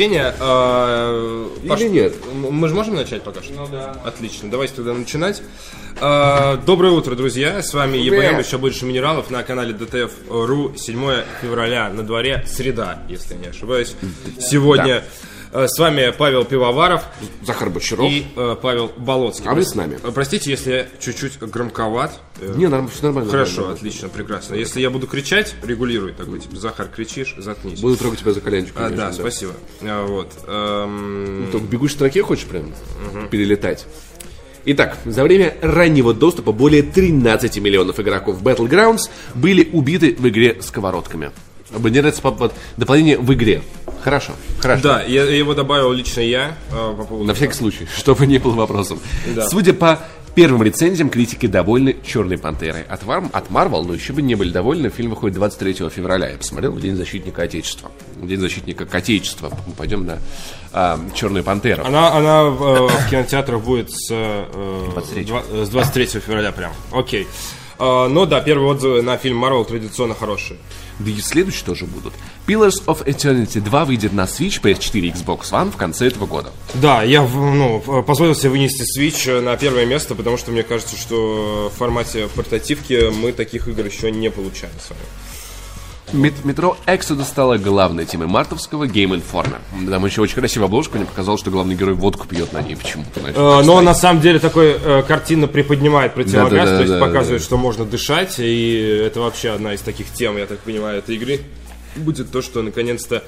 Женя, э, Или Паш, нет? м- мы же можем начать пока что? Ну да. Отлично, давайте тогда начинать. Э, доброе утро, друзья. С вами ЕБМ, еще больше минералов на канале ДТФ.ру. 7 февраля, на дворе среда, если я не ошибаюсь. Сегодня э, с вами Павел Пивоваров Захар Бочаров. и э, Павел Болоцкий. А вы с нами. Э, Простите, если чуть-чуть громковат. Э, Не, норм- всё нормально. Хорошо, нормально. отлично, прекрасно. Если я буду кричать, регулируй такой, типа, Захар, кричишь, заткнись. Буду трогать тебя за коленочку. А, конечно, да, спасибо. А, вот. эм, Только в бегущей строке хочешь прям перелетать? Итак, за время раннего доступа более 13 миллионов игроков Battlegrounds были убиты в игре сковородками. По- дополнение в игре. Хорошо, хорошо. Да, я, его добавил лично я э, по поводу... На всякий случай, чтобы не было вопросом. Да. Судя по первым рецензиям, критики довольны «Черной пантерой». От, Вар- от Marvel, но еще бы не были довольны, фильм выходит 23 февраля. Я посмотрел День защитника Отечества. День защитника. Мы пойдем на а, «Черную пантеру». Она, она в, э, в кинотеатрах будет с, э, 23. два- э, с 23 февраля прям. Окей. Э, но да, первые отзывы на фильм Marvel традиционно хорошие. Да и следующие тоже будут. Pillars of Eternity 2 выйдет на Switch, PS4 и Xbox One в конце этого года. Да, я ну, э, позволил себе вынести Switch э, на первое место, потому что мне кажется, что в формате портативки мы таких игр еще не получаем с вами. Мет- Метро Exodus стала главной темой мартовского Game Informer. Там еще очень красивая обложка, мне показалось, что главный герой водку пьет на ней почему-то. Э, Но он на самом деле такой э, картинно приподнимает противогаз, Да-да-да, то есть да, показывает, да. что можно дышать, и это вообще одна из таких тем, я так понимаю, этой игры. Будет то, что наконец-то...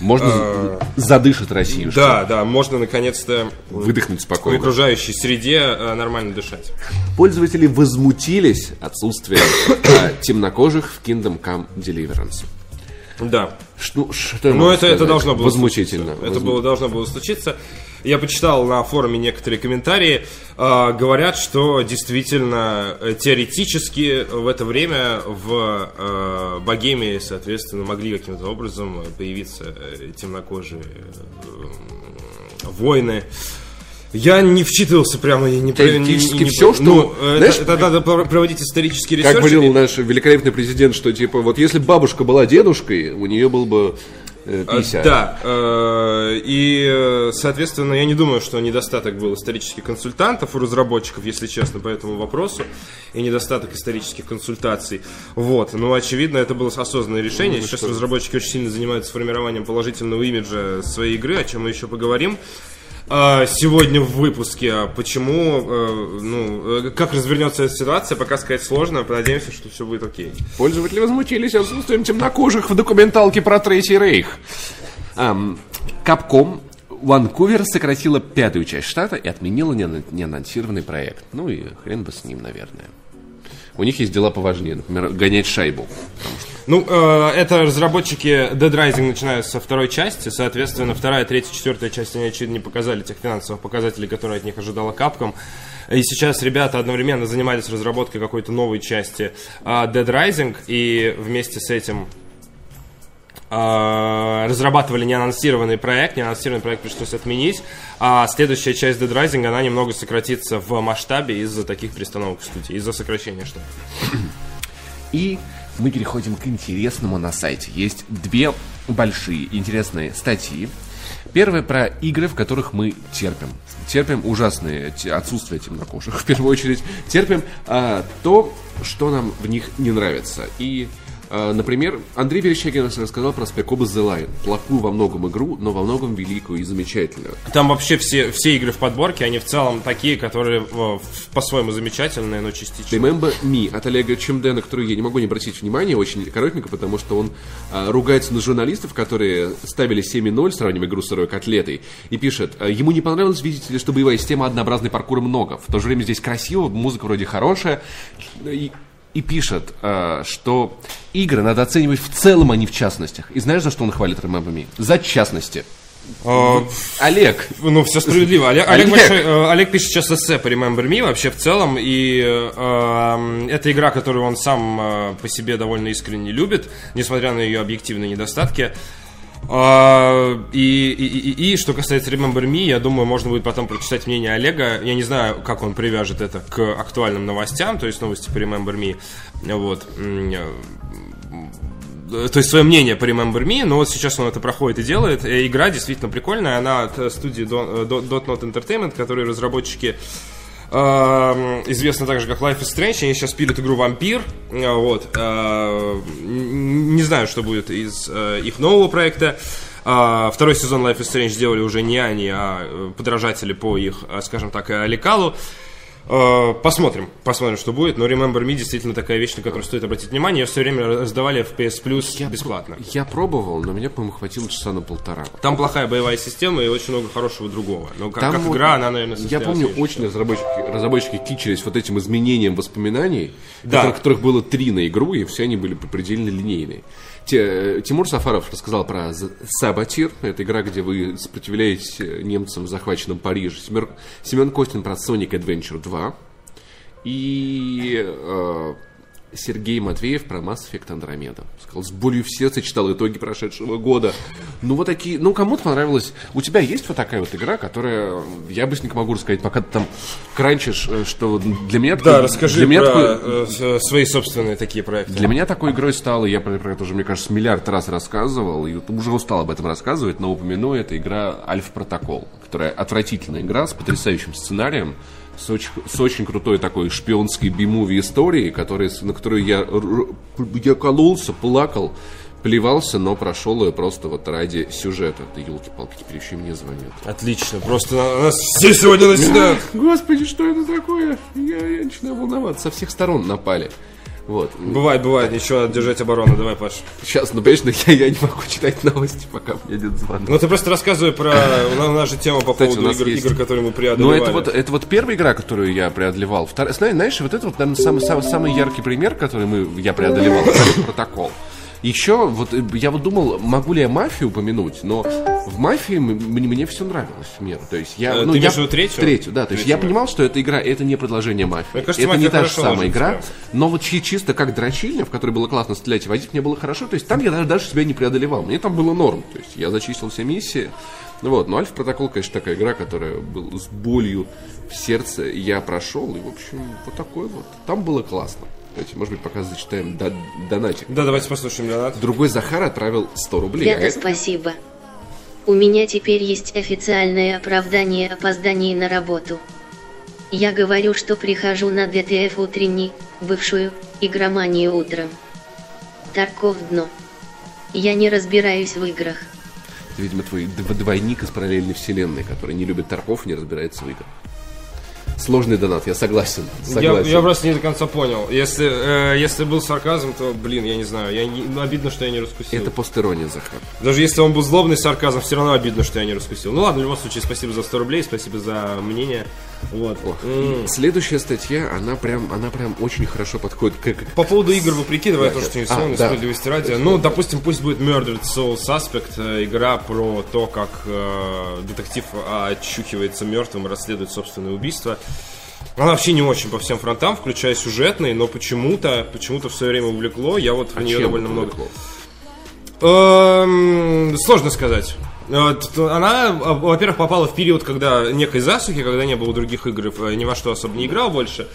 Можно з- задышит Россию, Да, да, можно наконец-то выдохнуть в спокойно. окружающей среде э, нормально дышать. Пользователи возмутились отсутствием э, темнокожих в Kingdom Come Deliverance. Да. Ш- Ну, что Ну, это, это должно было Возмутительно. случиться. Это Возму- было, должно было случиться. Я почитал на форуме некоторые комментарии. э, говорят, что действительно э, теоретически в это время в э, Богемии, соответственно, могли каким-то образом появиться э, темнокожие э, воины. Я не вчитывался прямо, я не Теоретически не- не- всё, что- Ну, это, знаешь, это надо проводить исторический research. Как говорил наш великолепный президент, что типа вот если бабушка была дедушкой, у нее был бы э, А, 50. Да, э, и, э, соответственно, я не думаю, что недостаток был исторических консультантов у разработчиков, если честно, по этому вопросу, и недостаток исторических консультаций. Вот, но, очевидно, это было осознанное решение. Сейчас разработчики очень сильно занимаются формированием положительного имиджа своей игры, о чем мы еще поговорим. А, Сегодня в выпуске, а почему, э, ну, э, как развернется эта ситуация, пока сказать сложно, надеемся, что все будет окей. Пользователи возмутились отсутствием темнокожих в документалке про Третий Рейх. Capcom Ванкувер сократила пятую часть штата и отменила неанонсированный проект. Ну и хрен бы с ним, наверное. У них есть дела поважнее, например, гонять шайбу. Ну, э, это разработчики Dead Rising начинают со второй части, соответственно, вторая, третья, четвертая часть, они, очевидно, не показали тех финансовых показателей, которые от них ожидала Capcom. И сейчас ребята одновременно занимались разработкой какой-то новой части э, Dead Rising, и вместе с этим разрабатывали неанонсированный проект, неанонсированный проект пришлось отменить, а следующая часть Dead Rising, она немного сократится в масштабе из-за таких перестановок в студии, из-за сокращения штата. И мы переходим к интересному на сайте. Есть две большие интересные статьи. Первая про игры, в которых мы терпим. Терпим ужасное отсутствие темнокожих, в первую очередь. Терпим а, то, что нам в них не нравится. И, а, например, Андрей Верещагин рассказал про Spec Ops The Line. Плохую во многом игру, но во многом великую и замечательную. Там вообще все, все игры в подборке, они в целом такие, которые э, по-своему замечательные, но частично. Remember Me от Олега Чемдена, на которую я не могу не обратить внимания, очень коротенько, потому что он а, ругается на журналистов, которые ставили 7.0, сравнивая игру с сырой котлетой, и пишет, а, ему не понравилось, видите ли, что боевая система однообразный паркур много. В то же время здесь красиво, музыка вроде хорошая, и, и пишет, а, что игры надо оценивать в целом, а не в частностях. И знаешь, за что он хвалит Remember Me? За частности. Э, Олег, Ну, все справедливо. Олег, Олег, Олег. большой, э, Олег пишет сейчас эссе по Remember Me вообще в целом, и э, э, это игра, которую он сам э, по себе довольно искренне любит, несмотря на ее объективные недостатки. А, И, и, и, и что касается Remember Me, я думаю, можно будет потом прочитать мнение Олега. Я не знаю, как он привяжет это к актуальным новостям, то есть новости по Remember Me. Вот. Э, э, то есть свое мнение по Remember Me, но вот сейчас он это проходит и делает. Игра действительно прикольная, она от студии Dot Not Entertainment, которые разработчики э, известны также как Life is Strange, они сейчас пилят игру Вампир, вот, не знаю, что будет из их нового проекта, Второй сезон Life is Strange сделали уже не они, а подражатели по их, скажем так, лекалу. Э, посмотрим, посмотрим, что будет. Но Remember Me действительно такая вещь, на которую стоит обратить внимание. Ее все время раздавали в PS Plus я бесплатно. Про- я пробовал, но мне, по-моему, хватило часа на полтора. Там плохая боевая система и очень много хорошего другого. Но как, как игра, она, наверное, Я помню, очень разработчики, разработчики кичились вот этим изменением воспоминаний, да. которых, которых было три на игру, и все они были предельно линейные. Тимур Сафаров рассказал про Саботир. Это игра, где вы сопротивляетесь немцам в захваченном Париже. Семен Костин про Sonic Adventure 2. И э, Сергей Матвеев про Mass Effect Andromeda. Сказал, с болью в сердце читал итоги прошедшего года. Ну, вот такие... Ну, кому-то понравилось... У тебя есть вот такая вот игра, которая... Я быстренько могу рассказать, пока ты там кранчишь, э, что для меня... Да, такой, расскажи для меня про такой, э, свои собственные такие проекты. Для меня такой игрой стало... Я про, про это уже, мне кажется, миллиард раз рассказывал, и уже устал об этом рассказывать, но упомяну, это игра Альф Протокол, которая отвратительная игра с потрясающим сценарием, с очень, с очень крутой такой шпионской би-муви историей, который, на которую я, я кололся, плакал, плевался, но прошел ее просто вот ради сюжета. Да елки-палки, теперь еще и мне звонят. Отлично, просто на, нас все сегодня начинают. Господи, что это такое? Я, я начинаю волноваться. Со всех сторон напали. Вот. Бывает, бывает, еще держать оборону, давай, Паш. Сейчас, ну, конечно, я, я не могу читать новости, пока мне идет звонок. Ну, ты просто рассказывай про... У нас же тема по Кстати, поводу игр, есть... игр, которые мы преодолевали. Ну, это вот, это вот первая игра, которую я преодолевал. Вторая, знаешь, вот это вот, наверное, самый, самый, самый яркий пример, который мы, я преодолевал, протокол. Еще, вот я вот думал, могу ли я мафию упомянуть, но в мафии мне, мне все нравилось меру. То есть я, э, ну, Ты я третью? Третью, да. То есть я понимал, что эта игра это не продолжение мафии. Мне кажется, это не та же самая игра. Но вот чисто как дрочильня, в которой было классно стрелять и водить, мне было хорошо. То есть там я даже, даже себя не преодолевал. Мне там было норм. То есть я зачистил все миссии. Ну вот, но Альф Протокол, конечно, такая игра, которая была с болью в сердце я прошел. И, в общем, вот такой вот. Там было классно. Давайте, может быть, пока зачитаем до, донатик. Да, давайте послушаем донат. Другой Захар отправил 100 рублей. Ребята, а спасибо. У меня теперь есть официальное оправдание опозданий на работу. Я говорю, что прихожу на ДТФ утренний, бывшую, игроманию утром. Тарков дно. Я не разбираюсь в играх. Это, видимо, твой двойник из параллельной вселенной, который не любит Тарков и не разбирается в играх. Сложный донат, я согласен. согласен. Я, я просто не до конца понял. Если, э, если был сарказм, то, блин, я не знаю. Я не, ну, обидно, что я не раскусил. Это постерония, Захар. Даже если он был злобный сарказм, все равно обидно, что я не раскусил. Ну ладно, в любом случае, спасибо за 100 рублей, спасибо за мнение. Вот. Mm. Следующая статья, она прям, она прям очень хорошо подходит к... По поводу игр вопреки, давай да, тоже что-нибудь а, да. справедливости ради. Ну, допустим, пусть будет Murdered Soul Suspect, э, игра про то, как э, детектив очухивается мертвым, расследует собственное убийство. Она вообще не очень по всем фронтам, включая сюжетные, но почему-то, почему-то в свое время увлекло. Я вот в а нее довольно много. Эм, сложно сказать. Она, во-первых, попала в период, когда некой засухи, когда не было других игр, э, ни во что особо не играл больше.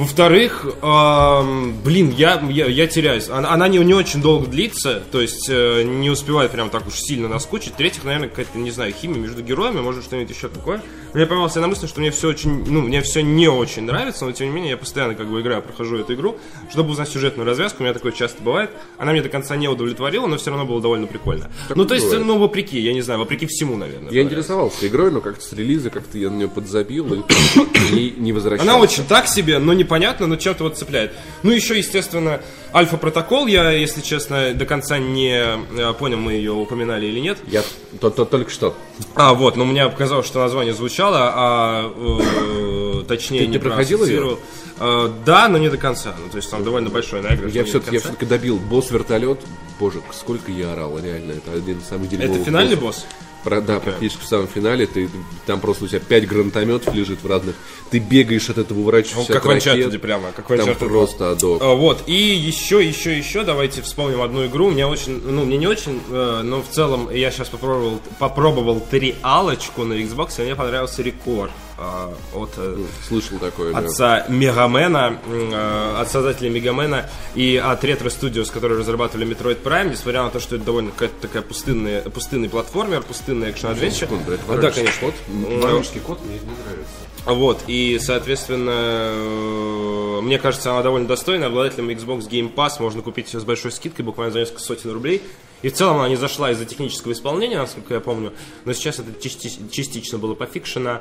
Во-вторых, эм, блин, я, я, я теряюсь. Она, она не, не очень долго длится, то есть э, не успевает прям так уж сильно наскучить. В-третьих, наверное, какая-то, не знаю, химия между героями, может что-нибудь еще такое. Мне поймался на мысли, что мне все очень, ну, мне все не очень нравится, но тем не менее я постоянно как бы играю, прохожу эту игру, чтобы узнать сюжетную развязку. У меня такое часто бывает. Она мне до конца не удовлетворила, но все равно было довольно прикольно. Так ну, то есть, бывает. ну, вопреки, я не знаю, вопреки всему, наверное. Я интересовался игрой, но как-то с релиза как-то я на нее подзабил и не возвращался. Она очень так себе, но непонятно, но чем-то вот цепляет. Ну, еще, естественно, Альфа-протокол, я, если честно, до конца не э, понял, мы ее упоминали или нет. Я то, то, только что. А, вот, но мне показалось, что название звучало, а э, точнее ты, не ты проходил ее? Э, да, но не до конца. Ну, то есть там довольно большой наигрыш. Я все-таки все добил босс вертолет. Боже, сколько я орал, реально. Это один из самых дерьмовых Это финальный боссов. босс? Про, да, практически в самом финале. Ты, там просто у тебя 5 гранатометов лежит в разных. Ты бегаешь от этого, уворачиваешься ну, как от ракет. прямо. Как там просто адок. А, вот. И еще, еще, еще давайте вспомним одну игру. Мне очень, ну, мне не очень, э, но в целом я сейчас попробовал, попробовал три алочку на Xbox, и мне понравился рекорд. Э, от э, Слышал такое, да. отца Мегамена, м, э, от создателей Мегамена и от Retro Studios, которые разрабатывали Metroid Prime, несмотря на то, что это довольно какая-то такая пустынная, пустынный платформер, пустынный экшен-адвенчер. Секунду, это Да, воронежский конечно. кот. Воронежский кот мне не нравится. Вот, и, соответственно, э, мне кажется, она довольно достойна. Обладателям Xbox Game Pass можно купить ее с большой скидкой, буквально за несколько сотен рублей. И в целом она не зашла из-за технического исполнения, насколько я помню, но сейчас это части- частично было пофикшено.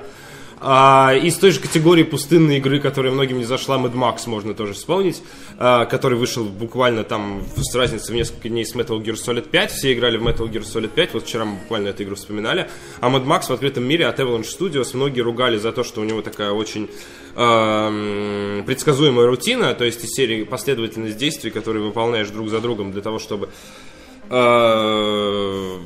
А, из той же категории пустынной игры, которая многим не зашла, Mad Max можно тоже вспомнить, а, который вышел буквально там с разницей в несколько дней с Metal Gear Solid 5. Все играли в Metal Gear Solid 5, вот вчера мы буквально эту игру вспоминали. А Mad Max в открытом мире от Avalanche Studios многие ругали за то, что у него такая очень эм, предсказуемая рутина, то есть из серии последовательность действий, которые выполняешь друг за другом для того, чтобы э,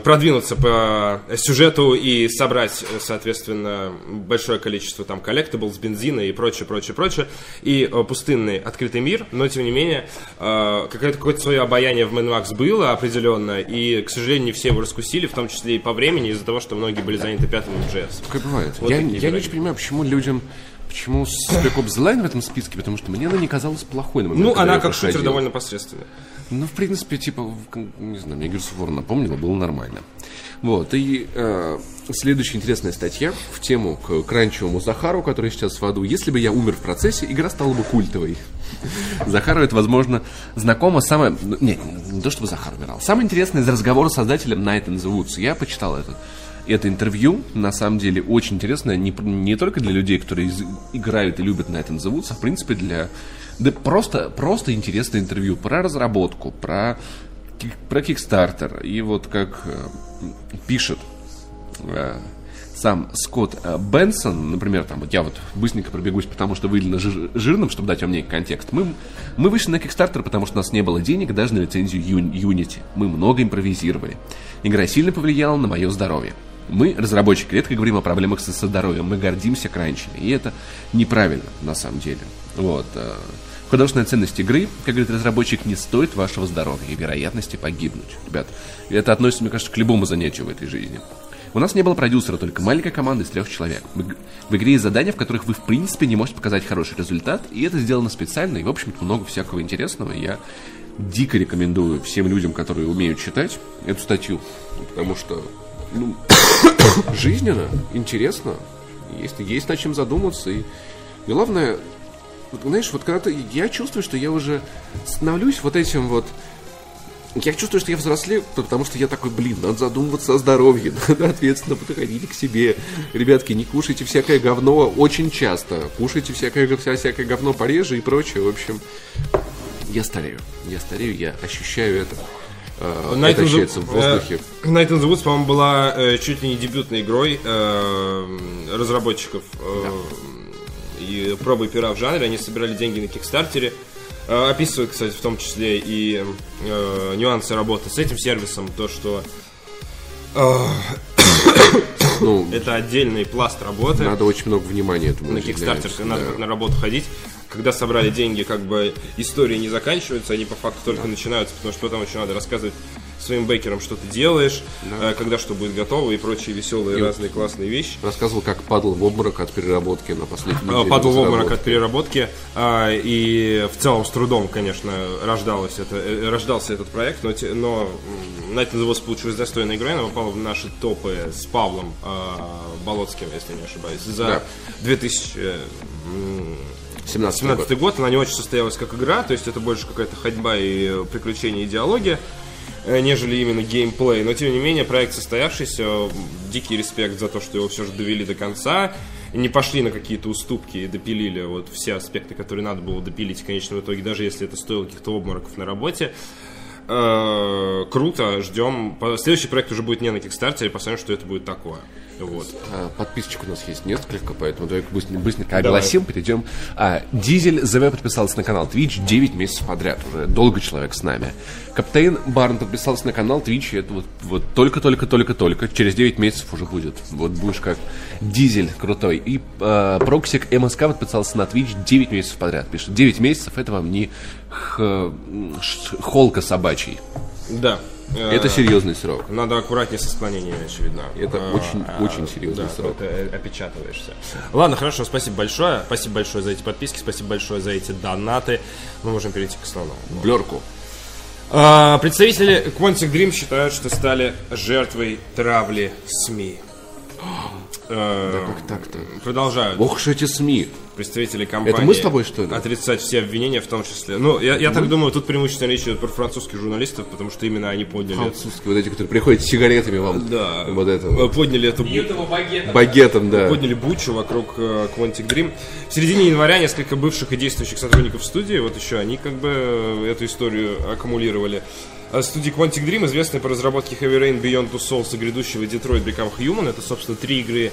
продвинуться по сюжету и собрать, э, соответственно, большое количество там collectables, бензина и прочее, прочее, прочее. И э, пустынный открытый мир, но тем не менее э, какое-то, какое-то свое обаяние в Mad Max было определенно, и, к сожалению, не все его раскусили, в том числе и по времени, из-за того, что многие были заняты пятым MGS. Такое бывает. Вот я я не пироги. очень понимаю, почему людям... Почему Spec Ops The Line в этом списке? Потому что мне она не казалась плохой на момент, Ну, она как шутер довольно посредственная. Ну, в принципе, типа, не знаю, мне of War напомнила, было нормально. Вот, и э, следующая интересная статья в тему к кранчевому Захару, который сейчас в аду. Если бы я умер в процессе, игра стала бы культовой. Захару это, возможно, знакомо самое... ну, Не, не то чтобы Захар умирал. Самое интересное из разговора с создателем Night in the Woods. Я почитал это. Это интервью, на самом деле, очень интересное не, не только для людей, которые из- играют и любят in the Woods, а в принципе для... Да просто, просто интересное интервью про разработку, про, про Kickstarter. И вот как э, пишет э, сам Скотт э, Бенсон, например, там, вот я вот быстренько пробегусь, потому что выделено жир- жирным, чтобы дать вам некий контекст. Мы, мы вышли на Kickstarter, потому что у нас не было денег даже на лицензию Unity. Мы много импровизировали. Игра сильно повлияла на мое здоровье. Мы, разработчики, редко говорим о проблемах со здоровьем, мы гордимся кранчами, и это неправильно, на самом деле. Вот. Художественная ценность игры, как говорит разработчик, не стоит вашего здоровья и вероятности погибнуть. Ребят, и это относится, мне кажется, к любому занятию в этой жизни. У нас не было продюсера, только маленькая команда из трех человек. В, иг- в игре есть задания, в которых вы, в принципе, не можете показать хороший результат, и это сделано специально, и, в общем-то, много всякого интересного. И Я дико рекомендую всем людям, которые умеют читать, эту статью, потому что, ну, жизненно, интересно, есть, есть над чем задуматься, и главное, вот, знаешь, вот когда ты, я чувствую, что я уже становлюсь вот этим вот я чувствую, что я взрослею, потому что я такой, блин, надо задумываться о здоровье, надо ответственно подходить к себе. Ребятки, не кушайте всякое говно очень часто, кушайте всякое, вся- всякое говно пореже и прочее. В общем, я старею, я старею, я ощущаю это. Э, Night это in the- ощущается в воздухе. э, Night in the Woods, по-моему, была э, чуть ли не дебютной игрой э, разработчиков э, и пробой пера в жанре. Они собирали деньги на Кикстартере. Э, описывают, кстати, в том числе и э, нюансы работы с этим сервисом. То, что Ну, это отдельный пласт работы. надо очень много внимания этому на Kickstarter надо да. на работу ходить. Когда собрали деньги, как бы истории не заканчиваются, они по факту только начинаются, потому что потом еще надо рассказывать своим бейкерам, что ты делаешь, э, когда что будет готово и прочие веселые И разные классные вещи. Рассказывал, как падал в обморок от переработки на последней А, неделе Падал в обморок от переработки, а, и в целом с трудом, конечно, рождалось это, э, рождался этот проект, но, но Night in the Woods получилась достойной игрой, она попала в наши топы с Павлом а, Болоцким, если не ошибаюсь, за Да. 2000... э, м, 17 17 год, она не очень состоялась как игра, то есть это больше какая-то ходьба и э, приключения, идеология, э, нежели именно геймплей. Но тем не менее, проект состоявшийся, дикий респект за то, что его все же довели до конца, не пошли на какие-то уступки и допилили вот все аспекты, которые надо было допилить в конечном итоге, даже если это стоило каких-то обмороков на работе. Э, Круто, ждем. Следующий проект уже будет не на Кикстартере, посмотрим, что это будет такое. Вот. А, Подписчик у нас есть несколько, поэтому давай быстренько, быстренько огласим, перейдем. А, Дизель ЗВ подписался на канал Twitch 9 месяцев подряд. Уже долго человек с нами. Каптейн Барн подписался на канал Twitch. Это вот, вот только-только-только-только. Через 9 месяцев уже будет. Вот будешь как Дизель крутой. И а, Проксик МСК подписался на Twitch 9 месяцев подряд. Пишет, 9 месяцев это вам не х- ш- холка собачий. Да, Это серьезный срок. Надо аккуратнее со склонениями, очевидно. Это А, очень- а, очень серьезный да, срок. Ты э, опечатываешься. Ладно, хорошо, спасибо большое. Спасибо большое за эти подписки, спасибо большое за эти донаты. Мы можем перейти к основному. Блерку. Представители Quantic Dream считают, что стали жертвой травли СМИ. Э, Как так-то? Продолжают Ох уж эти СМИ. представители компании Это мы с тобой, что ли? отрицать все обвинения в том числе. Ну, я, я так думаю, тут преимущественно речь идет про французских журналистов, потому что именно они подняли. Французские, вот эти, которые приходят с сигаретами вам. Да, Вот это э, подняли эту Багетом, да. подняли бучу вокруг э, Quantic Dream. В середине января несколько бывших и действующих сотрудников студии, вот еще они как бы эту историю аккумулировали. А Студия Quantic Dream, известная по разработке Heavy Rain, Beyond Two Souls и грядущего Detroit Become Human. Это, собственно, три игры,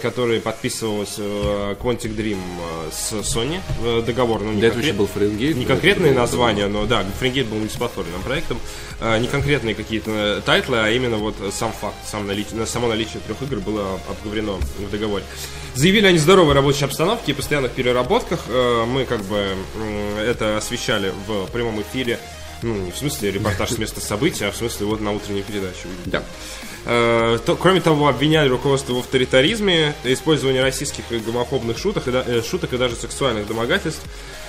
которые подписывалась э, Quantic Dream э, с Sony. э, Договор, ну, не этого конкрет- был Фаренгейт. не конкретные названия, но да, Фаренгейт был мультиплатформенным проектом. Не конкретные какие-то title ы, а именно вот сам факт, сам наличие, само наличие трех игр было обговорено в договоре. Заявили о нездоровой рабочей обстановке и постоянных переработках. Э, Мы как бы это освещали в прямом эфире. Ну, не в смысле репортаж с места события, а в смысле вот на утренней передаче. Да. Э, то- кроме того, обвиняли руководство в авторитаризме, использовании российских гомофобных шуток и, да- э, шуток и даже сексуальных домогательств.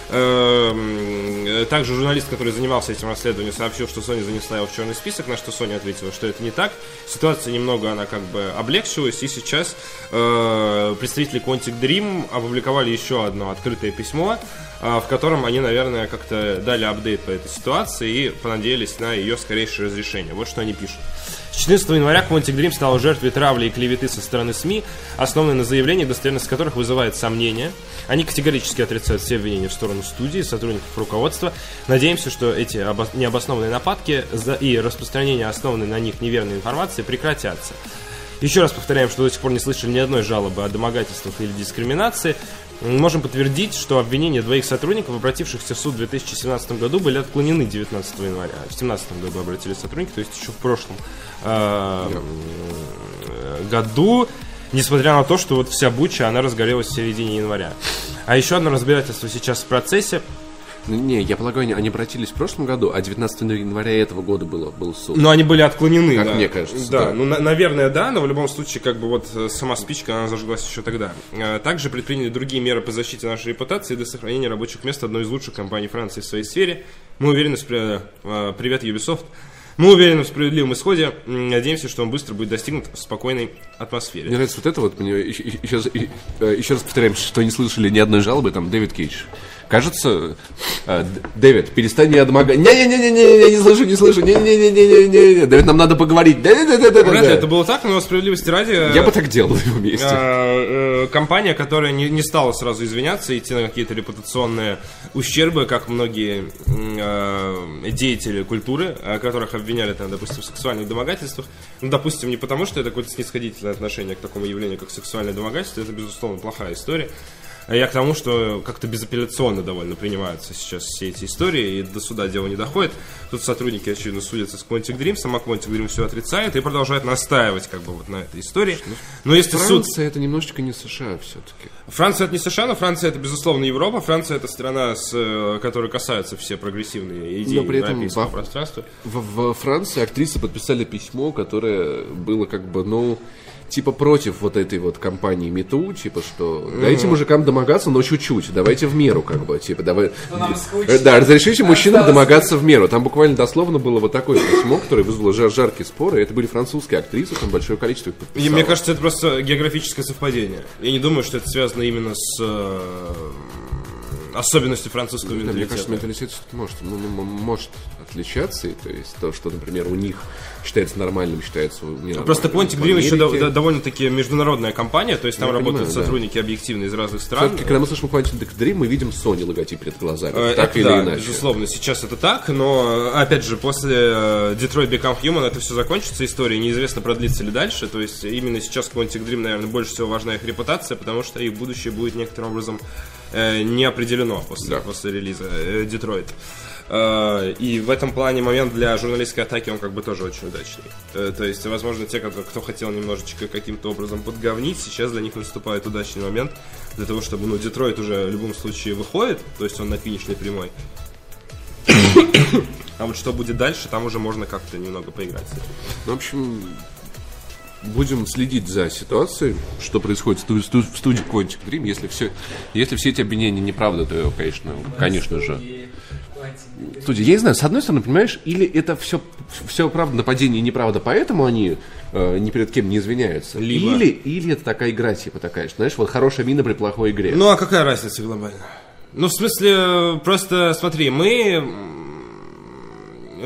Эм, э, Также журналист, который занимался этим расследованием, сообщил, что Sony занесла его в черный список, на что Sony ответила, что это не так. Ситуация немного, она как бы облегчилась, и сейчас э, представители Quantic Dream опубликовали еще одно открытое письмо, э, в котором они, наверное, как-то дали апдейт по этой ситуации и понадеялись на ее скорейшее разрешение. Вот что они пишут. С 14 января Quantic Dream стал жертвой травли и клеветы со стороны СМИ, основанной на заявлениях, достоверность которых вызывает сомнения. Они категорически отрицают все обвинения в сторону студии, сотрудников руководства. Надеемся, что эти обос- необоснованные нападки и распространение основанной на них неверной информации прекратятся. Еще раз повторяем, что до сих пор не слышали ни одной жалобы о домогательствах или дискриминации. Можем подтвердить, что обвинения двоих сотрудников, обратившихся в суд в 2017 году, были отклонены 19 января. В 2017 году обратились сотрудники, то есть еще в прошлом э, э, году, несмотря на то, что вот вся буча, она разгорелась в середине января. А еще одно разбирательство сейчас в процессе. Ну, Не, я полагаю, они, обратились в прошлом году, а 19 января этого года было, был суд. Но они были отклонены, Как да. мне кажется, Да, да. ну, на- наверное, да, но в любом случае, как бы вот э, сама спичка, она зажглась еще тогда. Э, Также предприняли другие меры по защите нашей репутации для сохранения рабочих мест одной из лучших компаний Франции в своей сфере. Мы уверены, в спри- э, привет, Ubisoft. Мы уверены в справедливом исходе. Надеемся, что он быстро будет достигнут в спокойной атмосфере. Мне нравится вот это вот, мне еще, еще и- еще раз повторяем, что не слышали ни одной жалобы, там, Дэвид Кейдж. Кажется, э, Дэвид, перестань меня домогать. Не-не-не-не-не, не слышу, не слышу. Не-не-не-не-не-не. Дэвид, нам надо поговорить. Вряд ли это Да-да-да-да-да. было так, но справедливости ради... Я бы так делал на его месте. Э, э, компания, которая не, не стала сразу извиняться, идти на какие-то репутационные ущербы, как многие э, деятели культуры, э, которых обвиняли, там, допустим, в сексуальных домогательствах. Ну, допустим, не потому, что это какое-то снисходительное отношение к такому явлению, как сексуальное домогательство, это, безусловно, плохая история. А Я к тому, что как-то безапелляционно довольно принимаются сейчас все эти истории, и до суда дело не доходит. Тут сотрудники, очевидно, судятся с Quantic Dream, сама Quantic Dream все отрицает и продолжает настаивать как бы вот на этой истории. Но если суд... Франция это немножечко не США все-таки. Франция это не США, но Франция это, безусловно, Европа. Франция это страна, с, э, которой касаются все прогрессивные идеи Но при этом во- пространства. В, в Франции актрисы подписали письмо, которое было как бы, ну, типа против вот этой вот компании МИТУ, типа что дайте мужикам домогаться, но чуть-чуть, давайте в меру, как бы, типа, давай... Э, Да, разрешите мужчинам домогаться в меру. Там буквально дословно было вот такое письмо, которое вызвало жар жаркие споры. Это были французские актрисы, там большое количество их И подписало. мне кажется, это просто географическое совпадение. Я не думаю, что это связано именно с особенностью французского Да, мне менталитета. кажется, менталитет все-таки может, ну, ну, может отличаться, и то есть то, что, например, у них считается нормальным, считается меня Просто Quantic Dream еще да- довольно-таки международная компания, то есть там Я работают понимаю, да. сотрудники объективно из разных стран. Все-таки, когда мы слышим Quantic Dream, мы видим Sony логотип перед глазами. Э, так это или да, иначе. безусловно, сейчас это так, но, опять же, после э, Detroit Become Human это все закончится, история неизвестно, продлится ли дальше, то есть именно сейчас Quantic Dream, наверное, больше всего важна их репутация, потому что их будущее будет некоторым образом не определено после, Да. после релиза э, Detroit. Э, И в этом плане момент для журналистской атаки он как бы тоже очень удачный. Э, То есть, возможно, те, кто, кто хотел немножечко каким-то образом подговнить, сейчас для них наступает удачный момент для того, чтобы, ну, Детройт уже в любом случае выходит, то есть он на финишной прямой. А вот что будет дальше, там уже можно как-то немного поиграть. Ну, в общем, будем следить за ситуацией, что происходит в сту- в студии Quantic Dream. Если все, если все эти обвинения неправда, то, конечно, конечно же. Студия, я не знаю, с одной стороны, понимаешь, или это все, все правда нападение и неправда, поэтому они э, ни перед кем не извиняются. Либо- Или, или это такая игра, типа такая, знаешь, вот хорошая мина при плохой игре. Ну, а какая разница глобально? Ну, в смысле, просто смотри, мы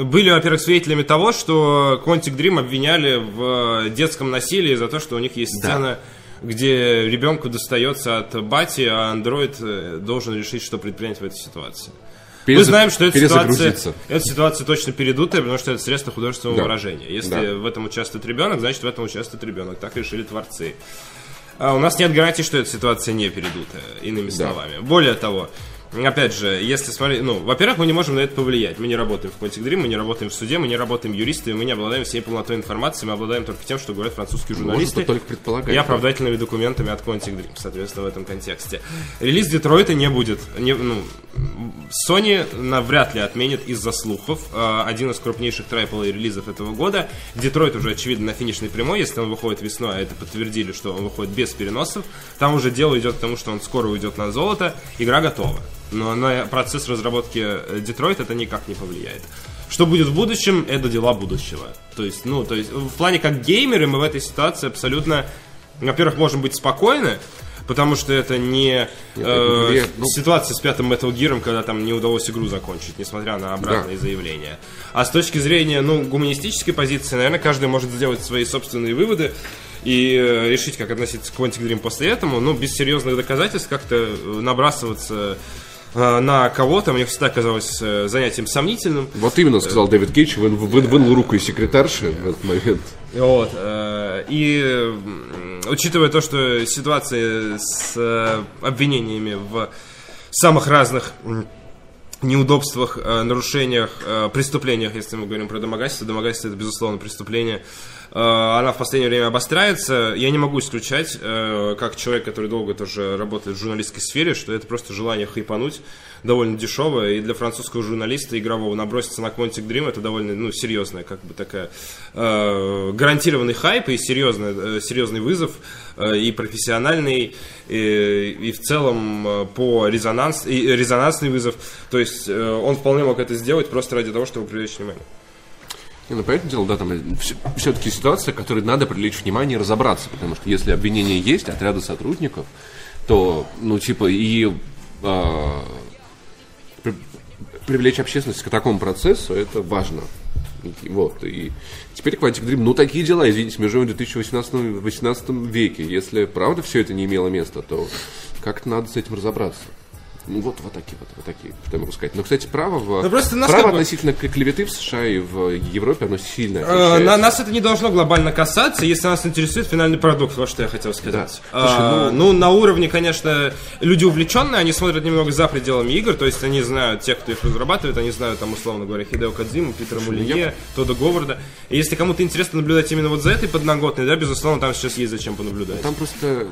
были, во-первых, свидетелями того, что Quantic Dream обвиняли в детском насилии за то, что у них есть Да. сцена, где ребенку достается от бати, а андроид э, должен решить, что предпринять в этой ситуации. Мы Перезаг- знаем, что эта ситуация, эта ситуация точно передутая, потому что это средство художественного Да. выражения. Если Да. в этом участвует ребенок, значит в этом участвует ребенок. Так решили творцы. А у нас нет гарантии, что эта ситуация не передутая, иными словами. Более того, опять же, если смотреть, ну, во-первых, мы не можем на это повлиять. Мы не работаем в Quantic Dream, мы не работаем в суде, мы не работаем юристами, мы не обладаем всей полнотой информации, мы обладаем только тем, что говорят французские журналисты. Можно только предполагать. И да. оправдательными документами от Quantic Dream, соответственно, в этом контексте. Релиз Детройта не будет. Не, ну, Sony навряд ли отменит из-за слухов. А, Один из крупнейших трайпл релизов этого года. Детройт уже, очевидно, на финишной прямой. Если он выходит весной, а это подтвердили, что он выходит без переносов, там уже дело идет к тому, что он скоро уйдет на золото. Игра готова. Но на процесс разработки э, Детройт это никак не повлияет. Что будет в будущем, это дела будущего. То есть, ну, то есть, в плане как геймеры мы в этой ситуации абсолютно, во-первых, можем быть спокойны, потому что это не э, в игре, ну- ситуация с пятым Metal Gear, когда там не удалось игру закончить, несмотря на обратные заявления. А с точки зрения, ну, гуманистической позиции, наверное, каждый может сделать свои собственные выводы и э, решить, как относиться к Quantic Dream после этого, но без серьезных доказательств как-то э, набрасываться э, на кого-то, мне всегда казалось э, занятием сомнительным. Вот именно сказал Дэвид Кейдж, вын- вын- вынул руку из секретарши в этот момент. Вот. э, И учитывая то, что ситуация с э, обвинениями в самых разных неудобствах, э, нарушениях, э, преступлениях, если мы говорим про домогательство, домогательство это безусловно преступление, э, она в последнее время обостряется. Я не могу исключать, э, как человек, который долго тоже работает в журналистской сфере, что это просто желание хайпануть довольно дешевое, и для французского журналиста игрового наброситься на Quantic Dream это довольно ну, серьезная, как бы такая э, гарантированный хайп и серьезный, э, серьезный вызов э, и профессиональный, и, и в целом э, по резонанс, и резонансный вызов. То есть э, он вполне мог это сделать просто ради того, чтобы привлечь внимание. Не, ну, понятное дело, да, там все-таки ситуация, к которой надо привлечь внимание и разобраться, потому что если обвинения есть, отряда сотрудников, то, ну, типа, и а, при- привлечь общественность к такому процессу, это важно. И Вот, и теперь Quantic Dream, ну, такие дела, извините, мы живем в 2018 18 веке. Если правда все это не имело места, то как-то надо с этим разобраться. Ну, вот, вот такие вот, вот такие, что я могу сказать. Но, кстати, право, в, Ну, просто нас право как бы- относительно клеветы в США и в Европе, оно сильно Э, отличается. на- нас это не должно глобально касаться, если нас интересует финальный продукт, вот что я хотел сказать. Да. Слушай, А, ну... на уровне, конечно, люди увлеченные, они смотрят немного за пределами игр, то есть они знают тех, кто их разрабатывает, они знают, там, условно говоря, Хидео Кадзиму, Питера Мулинье, я- Тодда Говарда. И если кому-то интересно наблюдать именно вот за этой подноготной, да, безусловно, там сейчас есть зачем понаблюдать. Там просто, э,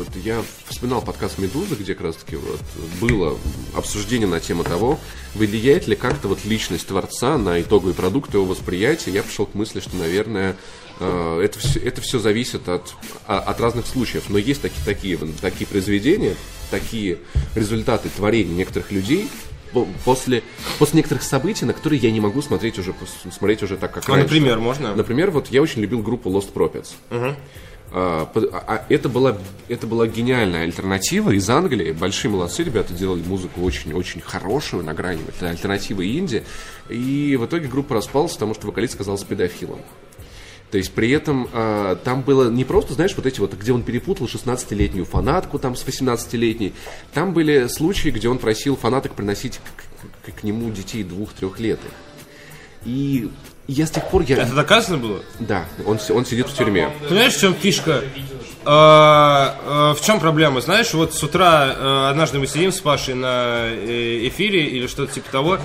вот я вспоминал подкаст «Медуза», где как раз-таки вот было обсуждение на тему того, влияет ли как-то вот личность творца на итоговый продукт, его восприятие. Я пришел к мысли, что, наверное, э, это все, это все зависит от, а- от разных случаев. Но есть такие, такие, такие произведения, такие результаты творений некоторых людей, по- После, после некоторых событий, на которые я не могу смотреть уже, смотреть уже так, как А, раньше. например, можно? Например, вот я очень любил группу Lost Prophets. А это, была, это была гениальная альтернатива из Англии. Большие молодцы, ребята делали музыку очень-очень хорошую на грани. Это альтернатива инди. И в итоге группа распалась, потому что вокалист оказался педофилом. То есть при этом а, там было не просто, знаешь, вот эти вот, где он перепутал 16-летнюю фанатку там с 18-летней. Там были случаи, где он просил фанаток приносить к, к- к нему детей двух-трех лет. И я с тех пор, я... Это доказано было? Да, он, он сидит в тюрьме. Понимаешь, в чем фишка? А, а, в чем проблема? Знаешь, вот с утра э, однажды мы сидим с Пашей на э, эфире или что-то типа того.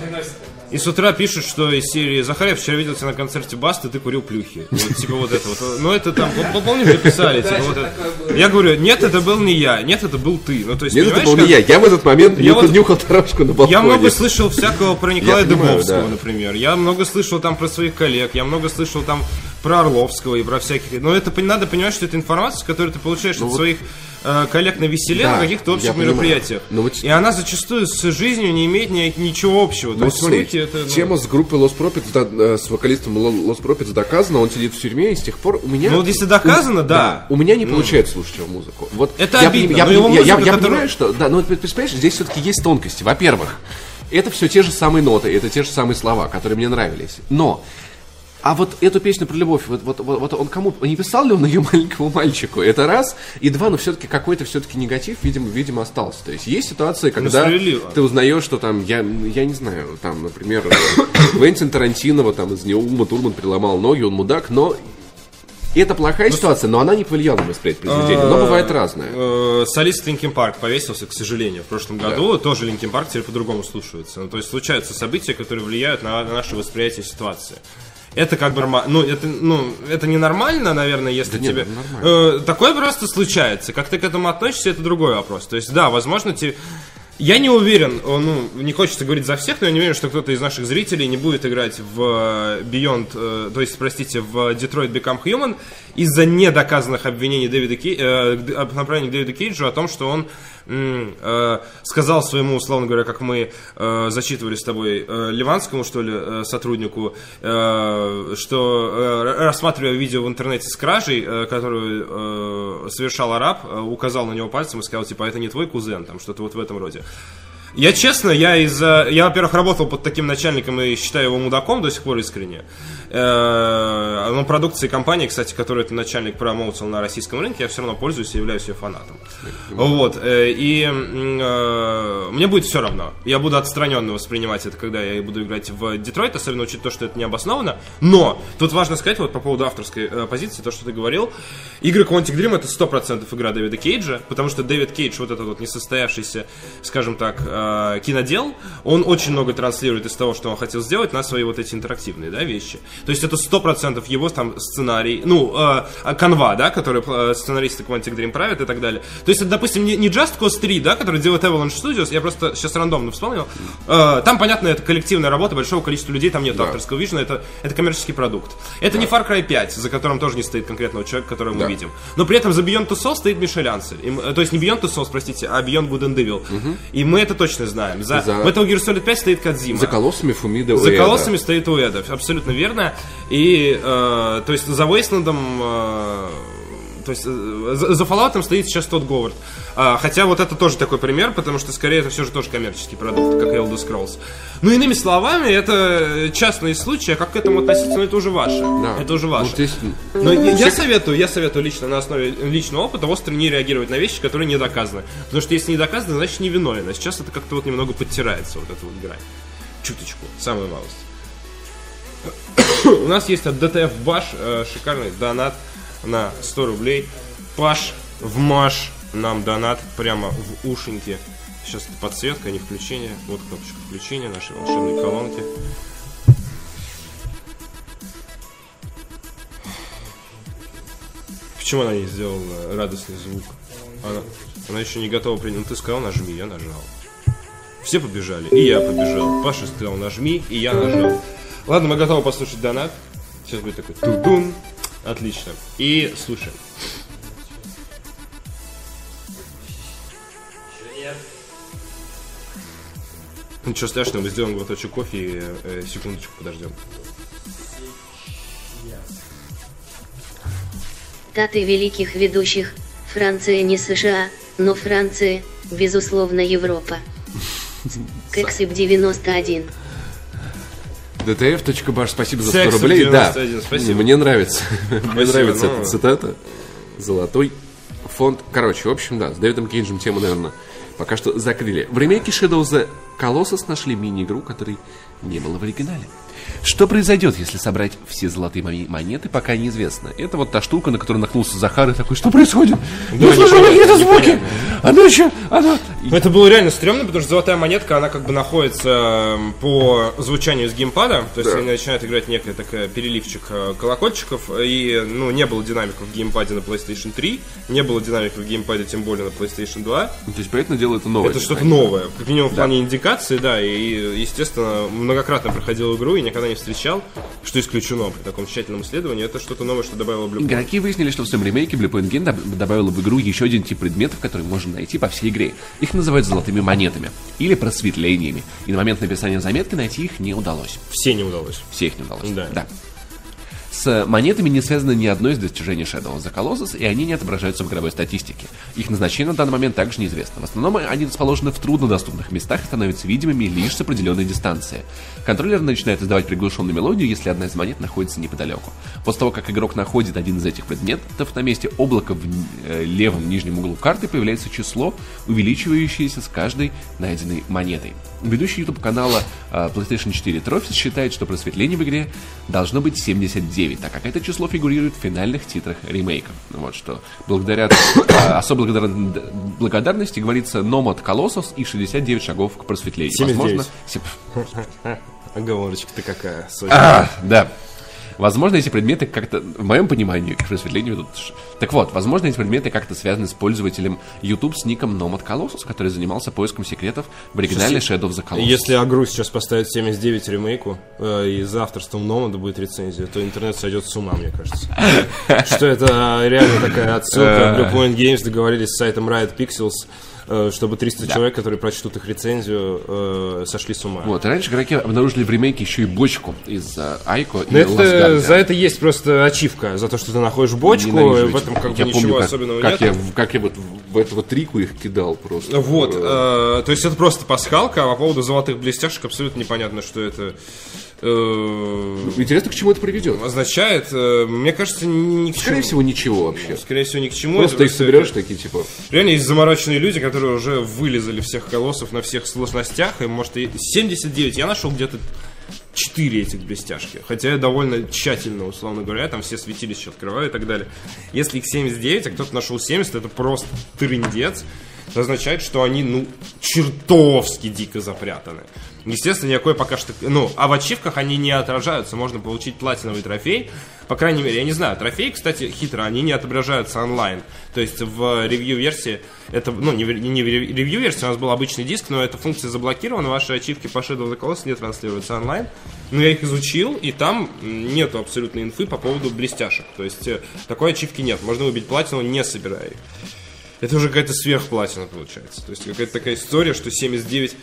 И с утра пишут, что из серии Захарев вчера видел тебя на концерте Басты, ты курил плюхи. Вот, типа вот это вот. Ну это там, помнишь, же писали, типа вот это. Я говорю, нет, это был не я, нет, это был ты. Ну то есть, Нет, это был не я. Я в этот момент Я вот- нюхал дорожку на балконе. Я много слышал всякого про Николая да. например. Я много слышал там про своих коллег, я много слышал там про Орловского и про всяких. Но это надо понимать, что это информация, которую ты получаешь от своих э, коллег на веселе, Ну Да, на каких-то общих мероприятиях. Но вот- И она зачастую с жизнью не имеет ни- ничего общего. То Ну, есть, смотри, сути, это, ну, тема с группой Lost Prophets, да, э, с вокалистом Lo- Lost Prophets доказана, он сидит в тюрьме, и с тех пор у меня... Ну, вот если доказано, да. У меня не получается слушать его музыку. Вот Это я, обидно, Я, но я- его я- я- музыка, я которая- понимаю, что... Да, ну, ты представляешь, здесь все-таки есть тонкости. Во-первых, это все те же самые ноты, это те же самые слова, которые мне нравились. Но... А вот эту песню про любовь, вот, вот, вот, вот он кому, не писал ли он ее маленькому мальчику? Это раз. И два, ну все-таки какой-то все-таки негатив, видимо, видимо, остался. То есть есть ситуации, когда справедливо. ты узнаешь, что там, я, я не знаю, там, например, Квентин Тарантино там из него Ума Турман переломал ноги, он мудак, но это плохая ситуация, но она не повлияла на восприятие произведения. Но бывает разное. Э, Солист Linkin Park повесился, к сожалению, в прошлом году. Тоже Linkin Park теперь по-другому слушается. Ну, то есть случаются события, которые влияют на, на наше восприятие ситуации. Это как бы ну это ну это ненормально, наверное, если нет, тебе нормально. Э, такое просто случается. Как ты к этому относишься, это другой вопрос. То есть да, возможно тебе я не уверен, ну, не хочется говорить за всех, но я не уверен, что кто-то из наших зрителей не будет играть в э, Beyond, э, то есть, простите, в Detroit Become Human из-за недоказанных обвинений Дэвида Кей, э, направленных Дэвиду Кейджу о том, что он сказал своему, условно говоря, как мы э, зачитывали с тобой, э, ливанскому, что ли, э, сотруднику, э, что э, рассматривая видео в интернете с кражей, э, которую э, совершал араб, э, указал на него пальцем и сказал, типа, «А это не твой кузен, там, что-то вот в этом роде. Я честно, я из-за... Я, во-первых, работал под таким начальником и считаю его мудаком до сих пор искренне. Э, Но продукции компании, кстати, которую этот начальник промоутил на российском рынке, я все равно пользуюсь и являюсь ее фанатом. Вот. э, И э, мне будет все равно. Я буду отстраненно воспринимать это, когда я буду играть в Детройт, особенно учитывая то, что это не обосновано. Но тут важно сказать вот по поводу авторской позиции, то, что ты говорил. Игры Quantic Dream это 100% игра Дэвида Кейджа, потому что Дэвид Кейдж, вот этот вот несостоявшийся, скажем так, э, кинодел, он очень много транслирует из того, что он хотел сделать, на свои вот эти интерактивные, да, вещи. То есть это 100% его там сценарий, ну, э, канва, да, который э, сценаристы Quantic Dream правят и так далее. То есть это, допустим, не, не Just Cause 3, да, который делает Avalanche Studios, я просто сейчас рандомно вспомнил. Э, там, понятно, это коллективная работа большого количества людей, там нет авторского вижена, это, это коммерческий продукт. Это не Far Cry 5, за которым тоже не стоит конкретного человека, которого мы Да. видим. Но при этом за Beyond Two Souls стоит Мишель Ансель. И то есть не Beyond Two Souls, простите, а Beyond Good and Evil. И мы это точно знаем. За, За- В Metal Gear Solid 5 стоит Кадзима. За колоссами Фумида За Уэда. колоссами стоит Уэда, абсолютно верно. И, э, то есть, за Вейслендом, э, то есть, э, за, за Fallout стоит сейчас тот Говард. А, хотя вот это тоже такой пример, потому что, скорее, это все же тоже коммерческий продукт, как Elder Scrolls. Ну, иными словами, это частные случаи, а как к этому относиться, ну, это уже ваше. Да. Это уже ваше. Ну, здесь, Но я, я советую, я советую лично на основе личного опыта остро не реагировать на вещи, которые не доказаны. Потому что если не доказано, значит не виновен. А сейчас это как-то вот немного подтирается, вот эта вот грань. Чуточку, самую малость. У нас есть от DTF Баш э, шикарный донат на 100 рублей. Паш, вмаш нам донат прямо в ушеньки. Сейчас это подсветка, не включение. Вот кнопочка включения нашей волшебной колонки. Почему она не сделала радостный звук? Она, она еще не готова принять. Ну ты сказал нажми, я нажал. Все побежали, и я побежал. Паша сказал нажми, и я нажал. Ладно, мы готовы послушать донат. Сейчас будет такой тудун. Отлично. И слушаем. Ничего страшного, мы сделаем глоточек кофе и э, секундочку подождем. Даты великих ведущих. Франция не США, но Франция, безусловно, Европа. Кексип 91. DTF.баш, спасибо за 100 Секс рублей. Да, 91, спасибо. мне нравится. Мне нравится ну. эта цитата. Золотой фонд. Короче, в общем, да, с Дэвидом Кейджем тему, наверное, пока что закрыли. В ремейке Shadow the Colossus нашли мини-игру, которой не было в оригинале. Что произойдет, если собрать все золотые монеты, пока неизвестно. Это вот та штука, на которую нахнулся Захар и такой, что происходит? Я Да, слышу непонятно, какие-то звуки! Оно еще, оно... Ну, Это было реально стрёмно, потому что золотая монетка, она как бы находится эм, по звучанию с геймпада, то есть Да. они начинают играть некая такая переливчик э, колокольчиков, и, ну, не было динамиков в геймпаде на PlayStation 3, не было динамиков в геймпаде, тем более на PlayStation 2. Ну, То есть, понятное дело, это новое. Это что-то новое, как минимум в плане индикации, да, и, естественно, многократно проходил игру и никогда не встречал, что исключено при таком тщательном исследовании, это что-то новое, что добавило Blue Point. Игроки выяснили, что в своем ремейке Blue Point Game доб- добавила в игру еще один тип предметов, которые можно найти по всей игре. Их называют золотыми монетами или просветлениями. И на момент написания заметки найти их не удалось. Все не удалось. Всех не удалось. Да. С монетами не связано ни одно из достижений Shadow of the Colossus, и они не отображаются в игровой статистике. Их назначение на данный момент также неизвестно. В основном они расположены в труднодоступных местах и становятся видимыми лишь с определенной дистанции. Контроллер начинает издавать приглушенную мелодию, если одна из монет находится неподалеку. После того, как игрок находит один из этих предметов, на месте облака в э, левом нижнем углу карты появляется число, увеличивающееся с каждой найденной монетой. Ведущий YouTube канала э, PlayStation 4 Trophies считает, что просветлений в игре должно быть 79, так как это число фигурирует в финальных титрах ремейков. Вот что благодаря э, особой благодар- благодарности говорится Nomad Colossus и 69 шагов к просветлению. 79. Возможно, сеп- Оговорочка ты какая, а, да. Возможно, эти предметы как-то, в моем понимании, к просветлению ведут. Так вот, возможно, эти предметы как-то связаны с пользователем YouTube с ником Nomad Colossus, который занимался поиском секретов в оригинальной Shadow of the Colossus. Если Агру сейчас поставить 79 ремейку, э, и за авторством Номада будет рецензия, то интернет сойдет с ума, мне кажется. Что это реально такая отсылка. Blue Point Games договорились с сайтом Riot Pixels, э, чтобы 300 человек, которые прочтут их рецензию, э, сошли с ума. Вот, раньше игроки обнаружили в ремейке еще и бочку из э, Айко и это, Ласгарда. за это есть просто ачивка, за то, что ты находишь бочку, Ненавижу в этом как бы я ничего помню, как, особенного как нет. Я, как я вот в, вот трику их кидал просто. Вот, Э, э, то есть это просто пасхалка, а по поводу золотых блестяшек абсолютно непонятно, что это э, Интересно, к чему это приведет? означает. Э, Мне кажется, ни, ни к Скорее чему. всего, ничего вообще. Скорее всего, ни к чему. Просто их соберешь такие, типа... Реально есть замороченные люди, которые уже вылезали всех колоссов на всех сложностях, и может и 79, я нашел где-то 4 этих блестяшки. Хотя я довольно тщательно, условно говоря, там все святилища открываю и так далее. Если их 79, а кто-то нашел 70, это просто трындец. Это означает, что они, ну, чертовски дико запрятаны. Естественно, никакой пока что... Ну, а в ачивках они не отражаются. Можно получить платиновый трофей. По крайней мере, я не знаю. Трофеи, кстати, хитро, они не отображаются онлайн. То есть в ревью-версии... Это, ну, не, не в рев- ревью-версии, у нас был обычный диск, но эта функция заблокирована. Ваши ачивки по Shadow of the Colossus не транслируются онлайн. Но я их изучил, и там м, нету абсолютной инфы по поводу блестяшек. То есть э, такой ачивки нет. Можно убить платину, не собирая их. Это уже какая-то сверхплатина получается. То есть какая-то такая история, что 79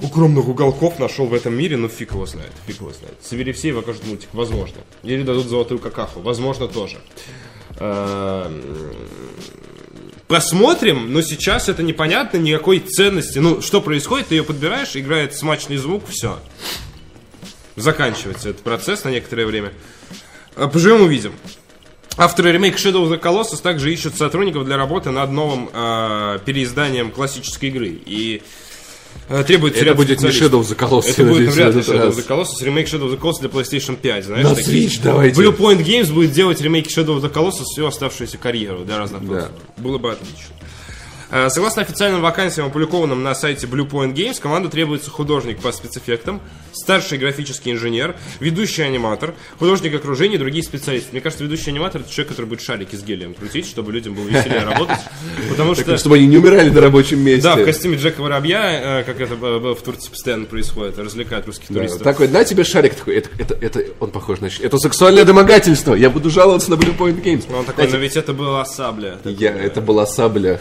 укромных уголков нашел в этом мире, ну фиг его знает, фиг его знает. Собери все и покажут мультик, возможно. Или дадут золотую какаху, возможно тоже. Эм, Посмотрим, но сейчас это непонятно, никакой ценности. Ну, что происходит, ты ее подбираешь, играет смачный звук, все. Заканчивается этот процесс на некоторое время. А, Поживем увидим. Авторы ремейка Shadow of the Colossus также ищут сотрудников для работы над новым э, переизданием классической игры. И э, требуется Это ряд будет не. Shadow of the Colossus, Это будет вряд ли Shadow of the Colossus, ремейк Shadow of the Colossus для PlayStation 5, знаешь, На такие. Switch давайте. Blue Point Games будет делать ремейки Shadow of the Colossus всю оставшуюся карьеру для разных Да. Было бы отлично. Э, Согласно официальным вакансиям, опубликованным на сайте Blue Point Games, команду требуется художник по спецэффектам, старший графический инженер, ведущий аниматор, художник окружения и другие специалисты. Мне кажется, ведущий аниматор это человек, который будет шарики с гелием крутить, чтобы людям было веселее работать. Потому что... Чтобы они не умирали на рабочем месте. Да, в костюме Джека Воробья, э, как это в Турции постоянно происходит, развлекают русских туристов. Такой, на тебе шарик такой, это, он похож на... Это сексуальное домогательство, я буду жаловаться на Blue Point Games. Но он такой, но ведь это была сабля. Я, это была сабля.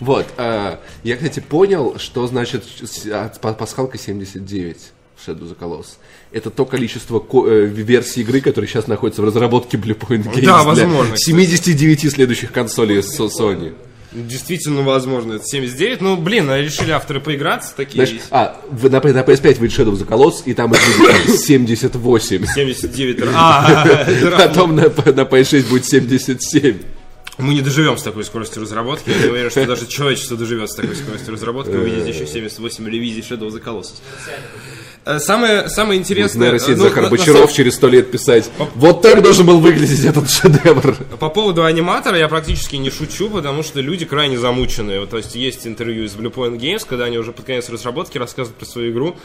Вот, а, я, кстати, понял, что значит а, пасхалка 79 в Shadow of the Colossus. Это то количество ко- э, версий игры, которые сейчас находятся в разработке Blue Point Games Да, для возможно, кстати. 79 следующих консолей с Sony. Действительно, возможно, это 79. Ну, блин, а решили авторы поиграться, такие Знаешь, а, в- на, на PS5 выйдет Shadow of the Colossus, и там их будет 78. 79 раз. А. Потом на, на PS6 будет 77. Мы не доживем с такой скоростью разработки. Я не уверен, что даже человечество доживет с такой скоростью разработки. Увидеть еще 78 ревизий Shadow of the Colossus. Э, Самое, самое Будет интересное... нейросеть ну, Захар на- на Бочаров через сто лет писать. Вот так должен был выглядеть этот шедевр. По поводу аниматора я практически не шучу, потому что люди крайне замученные. Вот, то есть есть интервью из Blue Point Games, когда они уже под конец разработки рассказывают про свою игру.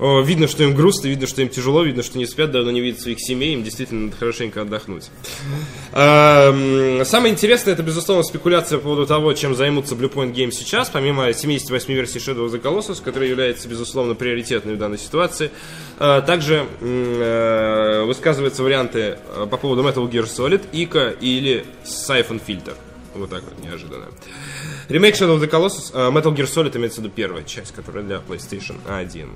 О, Видно, что им грустно, видно, что им тяжело, видно, что не спят, давно не видят своих семей, им действительно надо хорошенько отдохнуть. Эм, Самое интересное, это, безусловно, спекуляция по поводу того, чем займутся Blue Point Games сейчас, помимо 78 версий Shadow of the Colossus, которая является, безусловно, приоритетной в данной ситуации. Э, Также э, высказываются варианты э, по поводу Metal Gear Solid, Ика или Siphon Filter. Вот так вот, неожиданно. Ремейк Shadow of the Colossus, э, Metal Gear Solid имеется в виду первая часть, которая для PlayStation 1.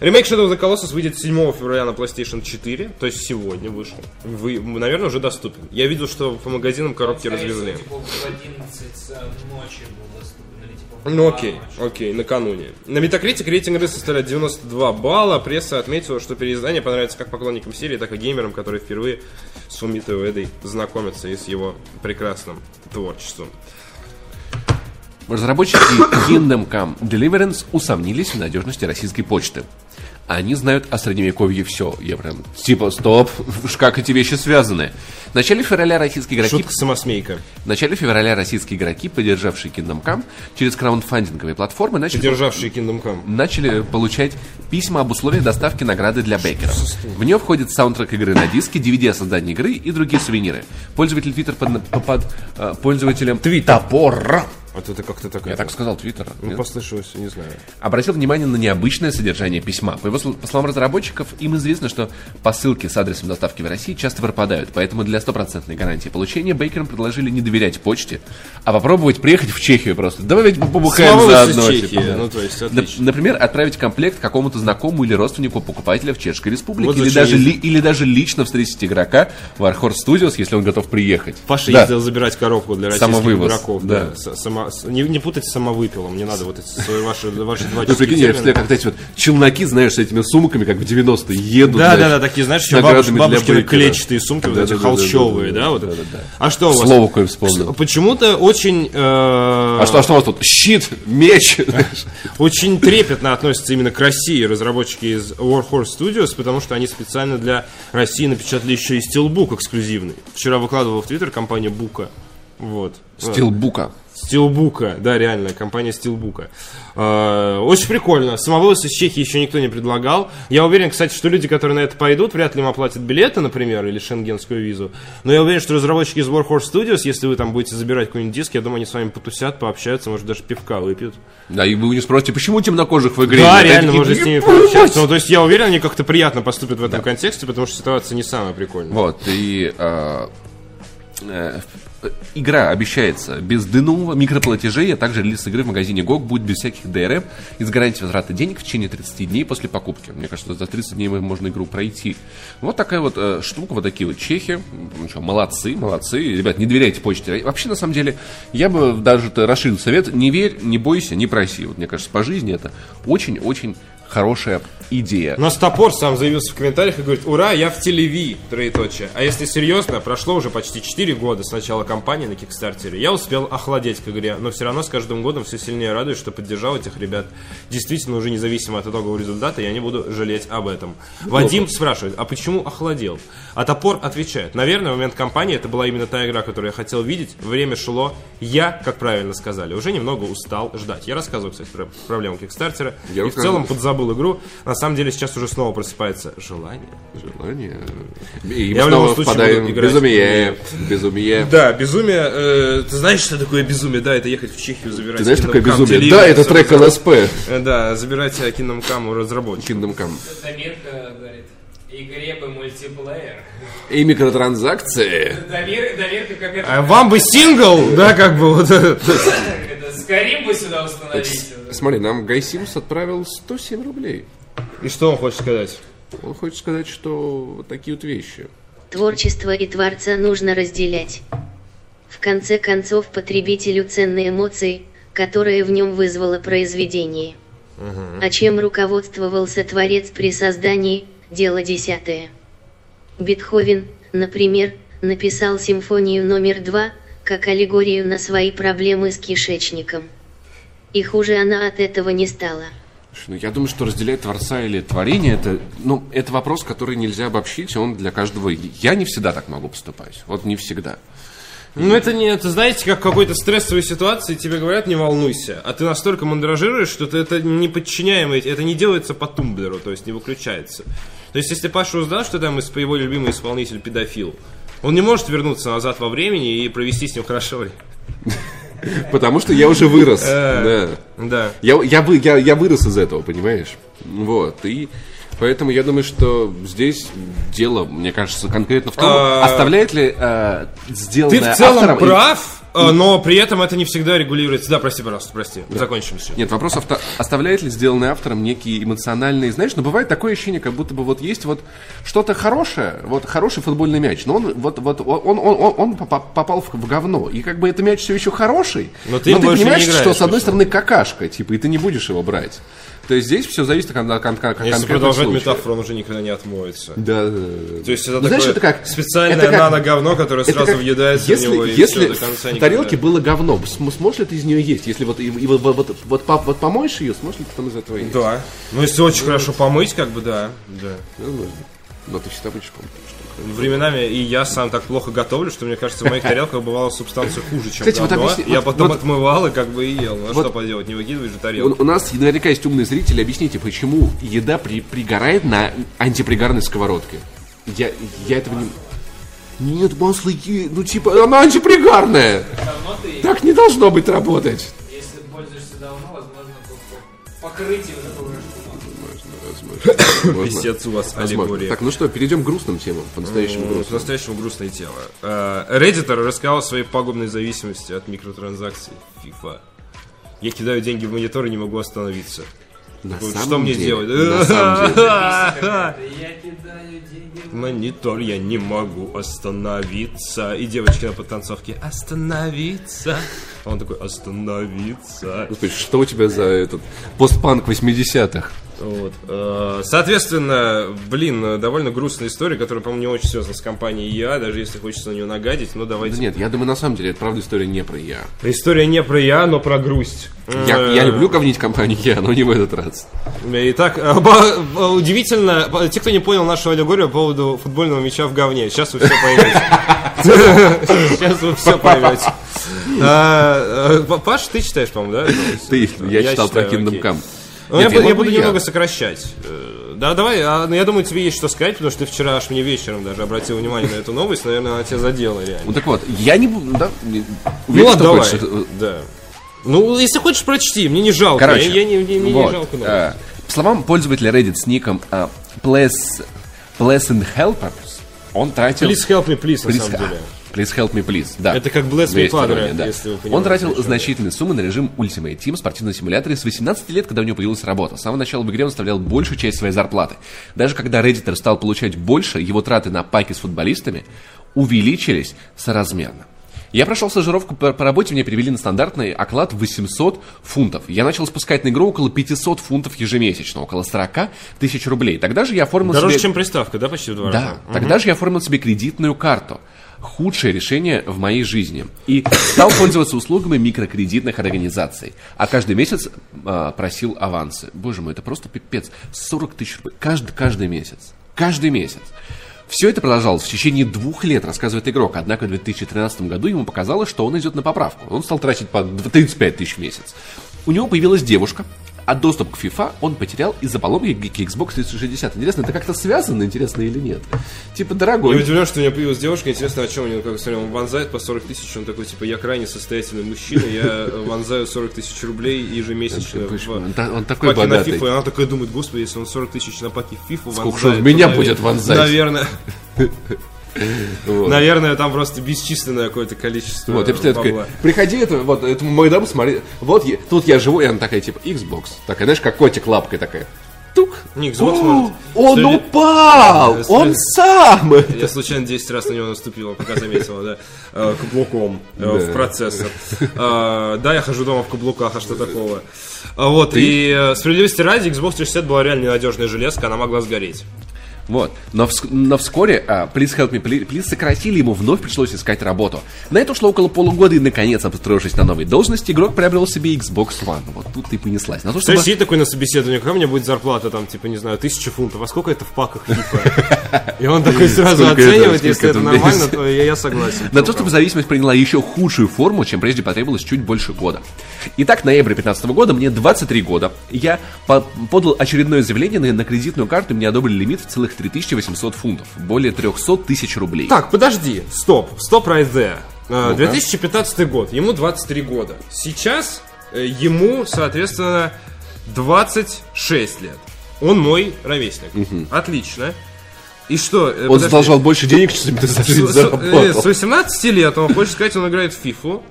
Ремейк Shadow of the Colossus выйдет 7 февраля на PlayStation 4, то есть сегодня вышел. Вы, наверное, уже доступен. Я видел, что по магазинам коробки Скорее всего, развезли. типа, в 11 ночи был доступен, или типа Ну 2 окей, окей, накануне. На Metacritic рейтинг игры составляет 92 балла. Пресса отметила, что переиздание понравится как поклонникам серии, так и геймерам, которые впервые с Фумито Уэдой знакомятся и с его прекрасным творчеством. Разработчики Kingdom Come Deliverance усомнились в надежности российской почты. Они знают о средневековье все. Я прям, типа, стоп, как эти вещи связаны. В начале февраля российские игроки Шутка-самосмейка. В начале февраля российские игроки, поддержавшие Kingdom Come, через краундфандинговые платформы начали, Державший Kingdom Come. начали получать письма об условиях доставки награды для бейкеров. В нее входит саундтрек игры на диске, DVD о создании игры и другие сувениры. Пользователь Twitter под, под, э, пользователем Топор. А ты как-то так... Я это- так сказал Твиттер. Ну, послышалось, не знаю. Обратил внимание на необычное содержание письма. По, его, по словам разработчиков, им известно, что посылки с адресом доставки в России часто пропадают, поэтому для стопроцентной гарантии получения бейкерам предложили не доверять почте, а попробовать приехать в Чехию просто. Давай ведь побухаем заодно. Типа, да. ну, то есть, отлично. Например, отправить комплект какому-то знакомому или родственнику покупателя в Чешской Республике, Вот или, даже, ли- или даже лично встретить игрока в Warhorse Studios, если он готов приехать. Паша Да. ездил забирать коробку для российских Самовывоз, игроков. да. С- само- не, не путайте с самовыпилом, не надо вот эти свои ваши, ваши два Ну, прикинь, я представляю, как эти вот челноки, знаешь, с этими сумками, как в 90-е, едут. Да, да, да, такие, знаешь, еще бабуш- наградами для бабушкины клетчатые сумки, вот эти холщовые, да, вот. А что у вас? Слово кое вспомнил. Почему-то очень, А что, а что у вас тут? Щит, меч. очень трепетно относятся именно к России разработчики из Warhorse Studios, потому что они специально для России напечатали еще и стилбук эксклюзивный. Вчера выкладывала в Твиттер компания Бука. Вот. Стилбука. Стилбука, да, реально, компания Стилбука. Э, Очень прикольно. Самовывоз из Чехии еще никто не предлагал. Я уверен, кстати, что люди, которые на это пойдут, вряд ли им оплатят билеты, например, или шенгенскую визу. Но я уверен, что разработчики из Warhorse Studios, если вы там будете забирать какой-нибудь диск, я думаю, они с вами потусят, пообщаются, может, даже пивка выпьют. Да, и вы не спросите, почему темнокожих в игре? Да, реально, такие, с ними пообщаться. Ну, то есть, я уверен, они как-то приятно поступят в этом контексте, потому что ситуация не самая прикольная. Вот, и э, э, игра обещается без дынового микроплатежей, а также релиз игры в магазине GOG будет без всяких DRM и с гарантией возврата денег в течение 30 дней после покупки. Мне кажется, за 30 дней можно игру пройти. Вот такая вот э, штука, вот такие вот чехи. Ну что, молодцы, молодцы. Ребят, не доверяйте почте. Вообще, на самом деле, я бы даже расширил совет. Не верь, не бойся, не проси. Вот мне кажется, по жизни это очень-очень хорошая идея. У нас топор сам заявился в комментариях и говорит, ура, я в телеви, троеточие. А если серьезно, прошло уже почти 4 года с начала кампании на Кикстартере. Я успел охладеть к игре, но все равно с каждым годом все сильнее радуюсь, что поддержал этих ребят. Действительно, уже независимо от итогового результата, я не буду жалеть об этом. Вадим спрашивает, а почему охладел? А топор отвечает, наверное, в момент кампании это была именно та игра, которую я хотел видеть. Время шло. Я, как правильно сказали, уже немного устал ждать. Я рассказывал, кстати, про проблему Кикстартера. Я и в целом подзабыл игру. На самом деле сейчас уже снова просыпается желание. Желание. И Я в любом случае буду играть безумие. Безумие. Да, безумие. э, ты знаешь, что такое безумие? Да, это ехать в Чехию, забирать. Ты знаешь, Kingdom такое Come безумие? Да, это трек. ЛСП. Э, Да, забирать э, Kingdom Come у разработчиков. Kingdom Come. Дамирка говорит, игре бы мультиплеер. И микротранзакции. Дамир, Дамирка как А это... вам бы сингл, да, как бы вот. Скорим бы сюда установить. Смотри, нам Гайсимс отправил 107 рублей. И что он хочет сказать? Он хочет сказать, что вот такие вот вещи. Творчество и творца нужно разделять. В конце концов, потребителю ценны эмоции, которые в нем вызвало произведение. А чем руководствовался творец при создании, дело десятое. Бетховен, например, написал симфонию номер два, как аллегорию на свои проблемы с кишечником. И хуже она от этого не стала. Ну, я думаю, что разделять Творца или творение, это, ну, это вопрос, который нельзя обобщить, он для каждого... Я не всегда так могу поступать. Вот не всегда. Ну, это не, это знаете, как в какой-то стрессовой ситуации тебе говорят, не волнуйся, а ты настолько мандражируешь, что ты это не подчиняемый, это не делается по тумблеру, то есть не выключается. То есть, если Паша узнал, что там из- его любимый исполнитель педофил, он не может вернуться назад во времени и провести с ним хорошо. Потому что я уже вырос. Э. Да. Да. Я, я, я, я вырос из этого, понимаешь? Вот. И поэтому я думаю, что здесь дело, мне кажется, конкретно в том, А- оставляет ли э, Ты сделанное в целом прав, но при этом это не всегда регулируется. Да, прости, пожалуйста, прости. Закончим все. Нет, вопрос авто- оставляет ли сделанный автором некие эмоциональные, знаешь, но бывает такое ощущение, как будто бы вот есть вот что-то хорошее, вот хороший футбольный мяч, но он вот вот он он, он, он попа- попал в, в говно, и как бы этот мяч все еще хороший, Но ты больше не понимаешь, играешь, что с одной почему? стороны какашка, типа, и ты не будешь его брать. То есть здесь все зависит от кон- кон- кон- Если продолжать случая. метафору, он уже никогда не отмоется. Да, да, да. То есть это Ну, такое знаешь, это как- специальное это как- нано-говно, которое сразу как- въедается если, в него и если все до конца в никогда. тарелке было говно, см- сможешь ли ты из нее есть? Если вот, и, и вот, вот, вот, по- вот помоешь ее, сможешь ли ты там из этого есть? Да. Ну, если очень хорошо помыть, как бы, да. да. Возможно. Но ты всегда будешь помнить. Временами и я сам так плохо готовлю, что мне кажется, в моих тарелках бывала субстанция хуже, чем Кстати, вот говно. объясни- Я вот- потом вот- отмывал и как бы и ел. Ну, а Вот- что поделать, не выкидываешь же У, тарелку. у нас наверняка есть умные зрители. Объясните, почему еда при, пригорает на антипригарной сковородке? Я, я этого не... Нет, масло, е- ну типа, она антипригарная. Ты, Так не должно быть работать. если пользуешься давно, возможно, по- по- покрытие вот. Писец у вас аллегория. Так, ну что, перейдем к грустным темам, по-настоящему Ну, грустным. По-настоящему грустное. Э, Реддитор рассказал о своей пагубной зависимости от микротранзакций FIFA. Я кидаю деньги в монитор и не могу остановиться. На Такой, самом что мне деле- делать? На самом деле. Я кидаю деньги в Монитор, я не могу остановиться. И девочки на подтанцовке остановиться. А он такой остановиться. Господи, что у тебя за этот постпанк 80-х? Вот. Э, Соответственно, блин, э, довольно грустная история, которая, по-моему, не очень связана с компанией Я, даже если хочется на нее нагадить, но Да давайте. нет, я думаю, на самом деле, это правда история не про я. История не про Я, но про грусть. Я, Э, я люблю говнить компанию я, но не в этот раз. Итак, удивительно, те, кто не понял нашу аллегорию по поводу футбольного мяча в говне, сейчас вы все поймете. Сейчас вы все поймете. Паш, ты читаешь, по-моему, да? Ты, я, читал про Kingdom. Come. Ну, я, Нет, буду, я могу буду немного сокращать. Э, Да, давай, а, ну, я думаю, тебе есть что сказать, потому что ты вчера аж мне вечером даже обратил внимание на эту новость, наверное, она тебя задела реально. Ну так вот, я не буду, да? не- Ну ладно, давай. хочешь, э, Да. Ну, если хочешь, прочти, мне не жалко. Короче, я, я не, не- мне вот, не жалко новость. э, по словам пользователя Reddit с ником э, Pleas- Pleasant Helpers, он тратил... Please help me, please, на Please, самом деле. Please help me, please, да. Это как Bless Me Padre, да. если вы Он понимаете, тратил о чем я. значительные суммы на режим Ultimate Team спортивном симуляторе с 18 лет, когда у него появилась работа. С самого начала в игре он оставлял большую часть своей зарплаты. Даже когда Redditor стал получать больше, его траты на паки с футболистами увеличились соразмерно. Я прошел стажировку по, по работе, мне перевели на стандартный оклад 800 фунтов. Я начал спускать на игру около 500 фунтов ежемесячно, около 40 тысяч рублей. Тогда же я оформил Дороже, себе... чем приставка, да, почти в два Да, раза? тогда же я оформил себе кредитную карту. Худшее решение в моей жизни. И стал пользоваться услугами микрокредитных организаций. А каждый месяц а, просил авансы. Боже мой, это просто пипец. 40 тысяч рублей. Каждый, каждый месяц. Каждый месяц. Все это продолжалось в течение двух лет, рассказывает игрок. Однако в 2013 году ему показалось, что он идет на поправку. Он стал тратить по 35 тысяч в месяц. У него появилась девушка, а доступ к FIFA он потерял из-за поломки к Xbox 360. Интересно, это как-то связано, интересно или нет? Типа, Я дорогой, удивлен, что у меня появилась девушка. Интересно, о чем у него, как смотрел, он вонзает по 40 тысяч. Он такой, типа, я крайне состоятельный мужчина, я вонзаю 40 тысяч рублей ежемесячно он, та- он такой богатый. FIFA. И она такая думает, господи, если он 40 тысяч на паки в FIFA Сколько вонзает, в меня будет вонзать? Наверное, Вот. наверное, там просто бесчисленное какое-то количество Вот, я бабла. такой, приходи, это, вот, это мой дом, смотри, вот, я- тут я живу, и она такая, типа, Xbox, такая, знаешь, как котик лапкой такая, тук, Не, Xbox О, он Среди- упал, Э, он сам, Я случайно 10 раз на него наступила, пока заметила, да, э, каблуком э, в процессор. Э, Да, я хожу дома в каблуках, а что такого? Вот, и э, справедливости ради, Xbox 360 была реально ненадежная железка, она могла сгореть. Вот. Но, вс- но вскоре а, Please Help Me Pl- Please сократили ему, вновь пришлось искать работу. На это ушло около полугода, и наконец, обустроившись на новой должности, игрок приобрел себе Xbox One. Вот тут и понеслась. На то, То чтобы... сидит такой на собеседовании, какая у меня будет зарплата, там, типа, не знаю, тысяча фунтов, а сколько это в паках FIFA? И он такой сразу оценивает, если это нормально, то я согласен. На то, чтобы зависимость приняла еще худшую форму, чем прежде потребовалось чуть больше года. Итак, в ноябре 2015 года, мне 23 года, я по- подал очередное заявление на, на кредитную карту, и мне одобрили лимит в целых 3800 фунтов, более 300 тысяч рублей. Так, подожди, стоп, стоп right there. Э, 2015 год, ему 23 года. Сейчас э, ему, соответственно, 26 лет. Он мой ровесник. Отлично. И что? э, Он подожди. задолжал больше денег, чем ты э, заработал. с 18 лет он хочет сказать, он играет в фифу.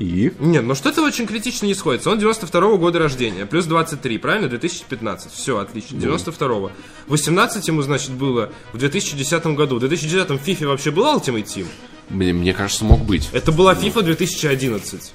И? Нет, ну что-то очень критично не сходится. Он 92 года рождения, плюс 23, правильно? 2015. Все, отлично. 92-го. 18 ему, значит, было в 2010 году. В 2010 в FIFA вообще был Ultimate Team? Мне, мне кажется, мог быть. Это была FIFA 2011.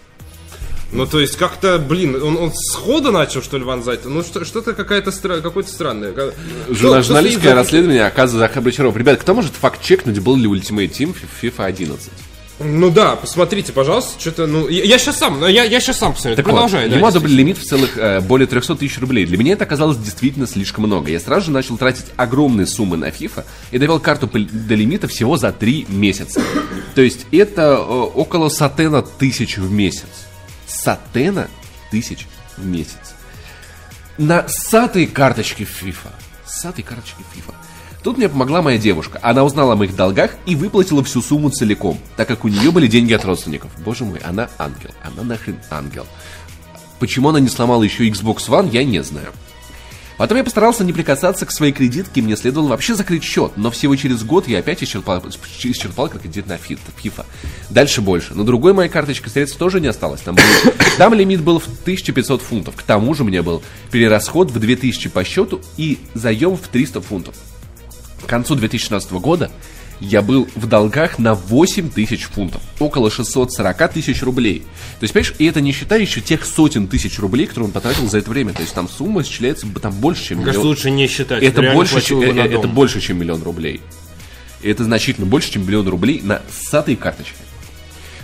Ну, то есть, как-то, блин, он, он сходу начал, что ли, вонзать? Ну, что, что-то какая-то стра... какое-то странное. Ка- Журна- кто журналистское расследование оказывает Захар Бочаров. Ребят, кто может факт-чекнуть, был ли Ultimate Team в FIFA 11? Ну да, посмотрите, пожалуйста, что-то, ну, я, сейчас сам, я, я сейчас сам посмотрю. Так Продолжай, вот, да, ему одобрили лимит в целых э, более 300 тысяч рублей. Для меня это оказалось действительно слишком много. Я сразу же начал тратить огромные суммы на FIFA и довел карту до лимита всего за 3 месяца. То есть это э, около сатена тысяч в месяц. Сатена тысяч в месяц. На сатой карточке FIFA. Сатой карточке FIFA. Тут мне помогла моя девушка. Она узнала о моих долгах и выплатила всю сумму целиком, так как у нее были деньги от родственников. Боже мой, она ангел. Она нахрен ангел. Почему она не сломала еще Xbox One, я не знаю. Потом я постарался не прикасаться к своей кредитке, мне следовало вообще закрыть счет, но всего через год я опять исчерпал, исчерпал кредит на FIFA. Дальше больше. На другой моей карточке средств тоже не осталось. Там, был- там лимит был в 1500 фунтов. К тому же мне был перерасход в 2000 по счету и заем в 300 фунтов. К концу 2016 года я был в долгах на 8 тысяч фунтов, около 640 тысяч рублей. То есть, понимаешь, и это не считая еще тех сотен тысяч рублей, которые он потратил за это время. То есть там сумма исчисляется там больше, чем Мне миллион. лучше не считать. Это больше, чем, э, э, дом. это больше, чем миллион рублей. И это значительно больше, чем миллион рублей на сатой карточке.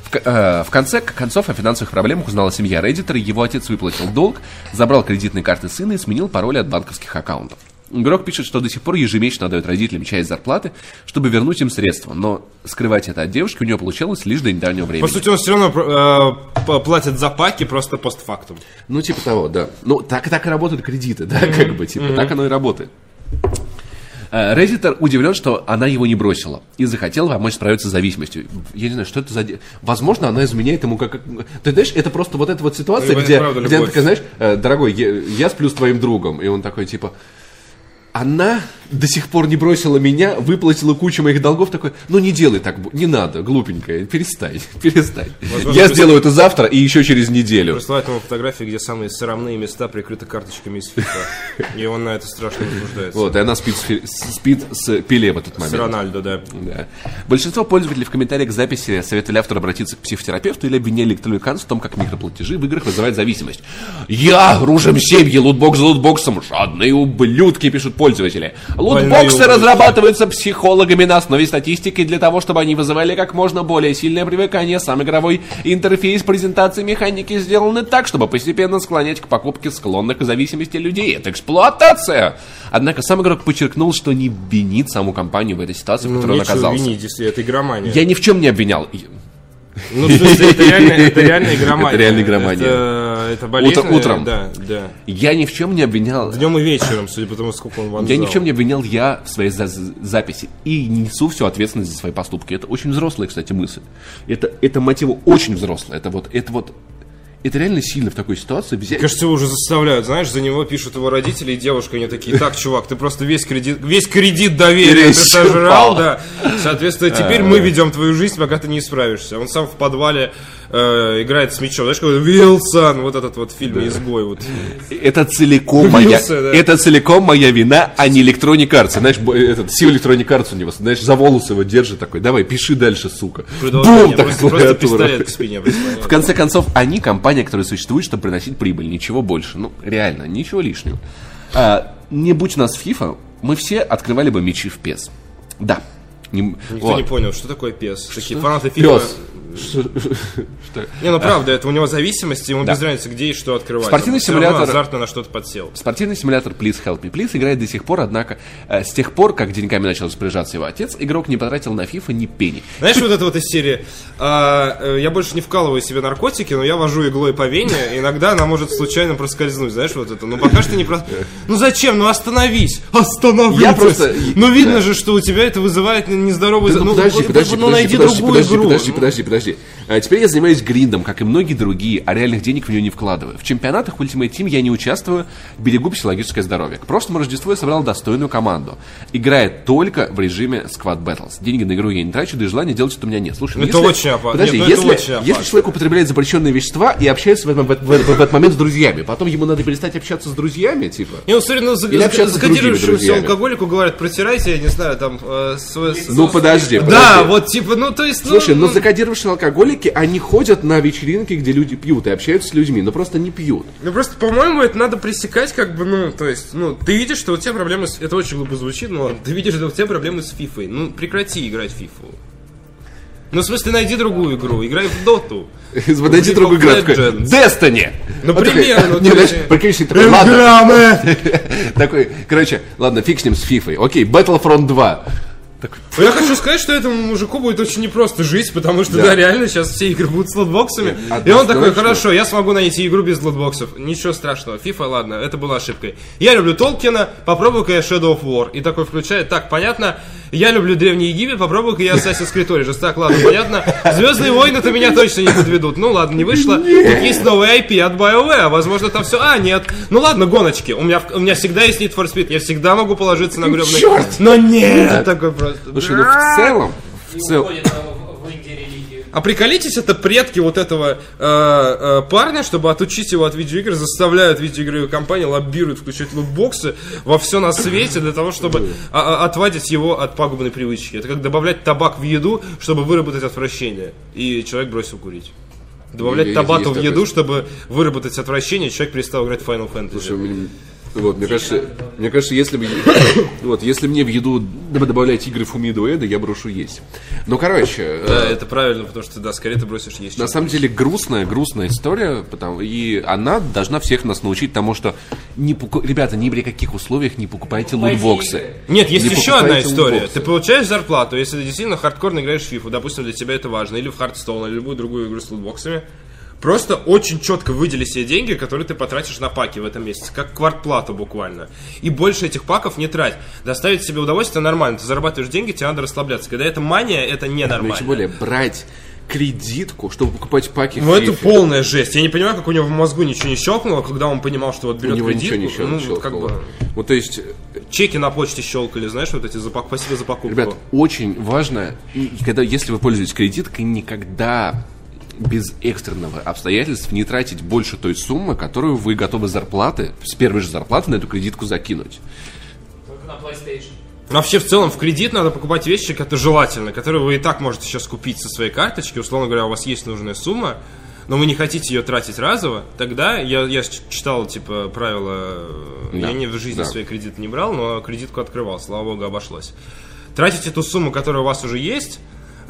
В, э, в конце концов о финансовых проблемах узнала семья Реддитора, его отец выплатил долг, забрал кредитные карты сына и сменил пароли от банковских аккаунтов. Игрок пишет, что до сих пор ежемесячно отдает родителям часть зарплаты, чтобы вернуть им средства, но скрывать это от девушки у него получалось лишь до недавнего времени. По сути, он все равно э, платит за паки просто постфактум. Ну, типа того, да. Ну, так, так и работают кредиты, да, как бы, типа, так оно и работает. Э, Реддитор удивлен, что она его не бросила и захотела помочь справиться с зависимостью. Я не знаю, что это за... Возможно, она изменяет ему как... Ты знаешь, это просто вот эта вот ситуация, Ну, где, где она такая, знаешь, «Э, дорогой, я, я сплю с твоим другом. И он такой, типа, она до сих пор не бросила меня, выплатила кучу моих долгов, такой, ну не делай так, не надо, глупенькая, перестань, перестань. Возможно, я сделаю это завтра и еще через неделю. Присылает ему фотографии, где самые срамные места прикрыты карточками из FIFA. И он на это страшно возбуждается. Вот, и она спит с, с- спит с Пеле в этот С момент. Рональдо, да. Да. Большинство пользователей в комментариях к записи советовали автору обратиться к психотерапевту или обвиняли электрониканцев в том, как микроплатежи в играх вызывают зависимость. Я гружим семьи лутбокс за лутбоксом. Жадные ублюдки, пишут пользователи. Лутбоксы разрабатываются психологами на основе статистики для того, чтобы они вызывали как можно более сильное привыкание. Сам игровой интерфейс презентации механики сделаны так, чтобы постепенно склонять к покупке склонных к зависимости людей. Это эксплуатация! Однако сам игрок подчеркнул, что не винит саму компанию в этой ситуации, в Ну, которой он нечего оказался. винить, если это игромания. Я ни в чем не обвинял. Ну, в смысле, это реально, это реально игромания. Это реально игромания. Это, это болезненно. утром. Да, да. Я ни в чем не обвинял. Днем и вечером, судя по тому, сколько он вонзал. Я ни в чем не обвинял я в своей за- за- записи. И несу всю ответственность за свои поступки. Это очень взрослая, кстати, мысль. Это, это мотиву очень взрослая. Это вот, это вот, это реально сильно в такой ситуации взять. Кажется, его уже заставляют, знаешь, за него пишут его родители и девушка, они такие, так, чувак, ты просто весь кредит, весь кредит доверия ты сожрал, да. Соответственно, теперь мы ведем твою жизнь, пока ты не исправишься. Он сам в подвале э, играет с мечом, знаешь, какой Вилсон, вот этот вот фильм «Изгой», вот. Это целиком моя, да. это целиком моя вина, а не Electronic Arts. Знаешь, бо- этот, Сил Electronic Arts у него, знаешь, за волосы его держит такой, давай, пиши дальше, сука. Бум, так просто, пистолет к спине. В конце концов, они компания, которая существует, чтобы приносить прибыль, ничего больше. Ну, реально, ничего лишнего. А, не будь у нас FIFA, мы все открывали бы мечи в PES. Да. Не- Никто вот. не понял, что такое пес. Такие фанаты фильма. Пес. Что- что- Не, ну правда, это у него зависимость, ему Да. без разницы, где и что открывать. Спортивный Он симулятор- азартно на что-то подсел. Спортивный симулятор Please Help Me Please играет до сих пор, однако э, с тех пор, как деньгами начал распоряжаться его отец, игрок не потратил на FIFA ни пени. Знаешь, вот это вот из серии, а, э, я больше не вкалываю себе наркотики, но я вожу иглой по вене, иногда она может случайно проскользнуть, знаешь, вот это. Ну пока что не про... Ну зачем? Ну остановись! Остановись! Я просто- Ну видно же, что у тебя это вызывает нездоровый... Да ну, ну, подожди, ну, подожди, ну, подожди, подожди, подожди, игру. подожди, подожди, подожди. А теперь я занимаюсь гриндом, как и многие другие, а реальных денег в нее не вкладываю. В чемпионатах Ultimate Team я не участвую, берегу психологическое здоровье. К прошлому Рождеству я собрал достойную команду. Играет только в режиме Squad Battles. Деньги на игру я не трачу, да и желания делать что у меня нет. Слушай, ну Это если- очень опасно. Подожди, Нет, это если, очень опасно. если человек употребляет запрещенные вещества и общается в, этом- в, в- в- этот момент с друзьями, потом ему надо перестать общаться с друзьями, типа... Не, смотри, за- Или за- общаться с другими закодировавшемуся друзьями. алкоголику говорят, протирайте, я не знаю, там... э, свой- Ну подожди, подожди. Да, вот типа, ну то есть... ну, Слушай, но ну, закодировавшие алкоголики, они ходят на вечеринки, где люди пьют и общаются с людьми, но просто не пьют. Ну просто, по-моему, это надо пресекать, как бы, ну, то есть, ну, ты видишь, что у тебя проблемы с... Это очень глупо звучит, но ладно. Ты видишь, что у тебя проблемы с фифой. Ну, прекрати играть в фифу. Ну, в смысле, найди другую игру, играй в доту. Другой of игрок такой. Destiny! Ну, знаешь, есть- прикинь, что такой, ладно, такой, короче, ладно, фиг с ним, с фифой. Окей, Battlefront 2. Ну, Я хочу сказать, что этому мужику будет очень непросто жить, потому что, Да. да, реально, сейчас все игры будут с лотбоксами. И он такой, хорошо, я смогу найти игру без лотбоксов. Ничего страшного. FIFA, ладно, это была ошибкой. Я люблю Толкина, попробую-ка я Shadow of War. И такой включает, так, понятно, я люблю Древний Египет, попробую-ка я Assassin's Creed Origins. Так, ладно, понятно. Звездные войны-то меня точно не подведут. Ну ладно, не вышло. Тут есть новый IP от BioWare, возможно, там все... А, нет. Ну ладно, гоночки. У меня, у меня всегда есть Need for Speed, я всегда могу положиться на гребный... Черт! Но нет! Такой просто... Слушай, ну в целом, в Индии-религию. А приколитесь, это предки вот этого э, э, парня, чтобы отучить его от видеоигр, заставляют видеоигровые компании, лоббируют включать лутбоксы во все на свете для того, чтобы а, а, отвадить его от пагубной привычки. Это как добавлять табак в еду, чтобы выработать отвращение. И человек бросил курить. Добавлять табаку в еду, чтобы выработать отвращение, человек перестал играть в Final Fantasy. Слушай, вот, мне кажется, мне кажется, если бы, вот, если мне в еду доб- добавлять игры Фумидо Эда, я брошу есть. Ну, короче, э, Да, это правильно, потому что, да, скорее ты бросишь есть. На самом деле грустная, грустная история, потому, и она должна всех нас научить тому, что не поку- ребята, ни при каких условиях не покупайте лутбоксы. Нет, есть Не еще одна история. лутбоксы. Ты получаешь зарплату, если ты действительно хардкорно играешь в FIFA, допустим, для тебя это важно, или в Hearthstone, или любую другую игру с лутбоксами, просто очень четко выдели себе деньги, которые ты потратишь на паки в этом месяце, как квартплату буквально. И больше этих паков не трать. Доставить себе удовольствие нормально. Ты зарабатываешь деньги, тебе надо расслабляться. Когда это мания, это Ну, ненормально. тем более брать кредитку, чтобы покупать паки Ну, это полная жесть. Я не понимаю, как у него в мозгу ничего не щелкнуло, когда он понимал, что вот У берет него кредитку. ничего не ну, вот как щелкнуло. бы Вот, то есть, чеки на почте щелкали, знаешь, вот эти за, пок- спасибо за покупку. ребят, очень важно, когда, если вы пользуетесь кредиткой, никогда без экстренного обстоятельств не тратить больше той суммы, которую вы готовы зарплаты, с первой же зарплаты на эту кредитку закинуть. Только на PlayStation. Вообще, в целом, в кредит надо покупать вещи, это желательно, которые вы и так можете сейчас купить со своей карточки. Условно говоря, у вас есть нужная сумма, но вы не хотите ее тратить разово, тогда я, я читал, типа, правила, э, Да, я не в жизни да. свои кредиты не брал, но кредитку открывал, слава богу, обошлось. Тратите ту сумму, которая у вас уже есть,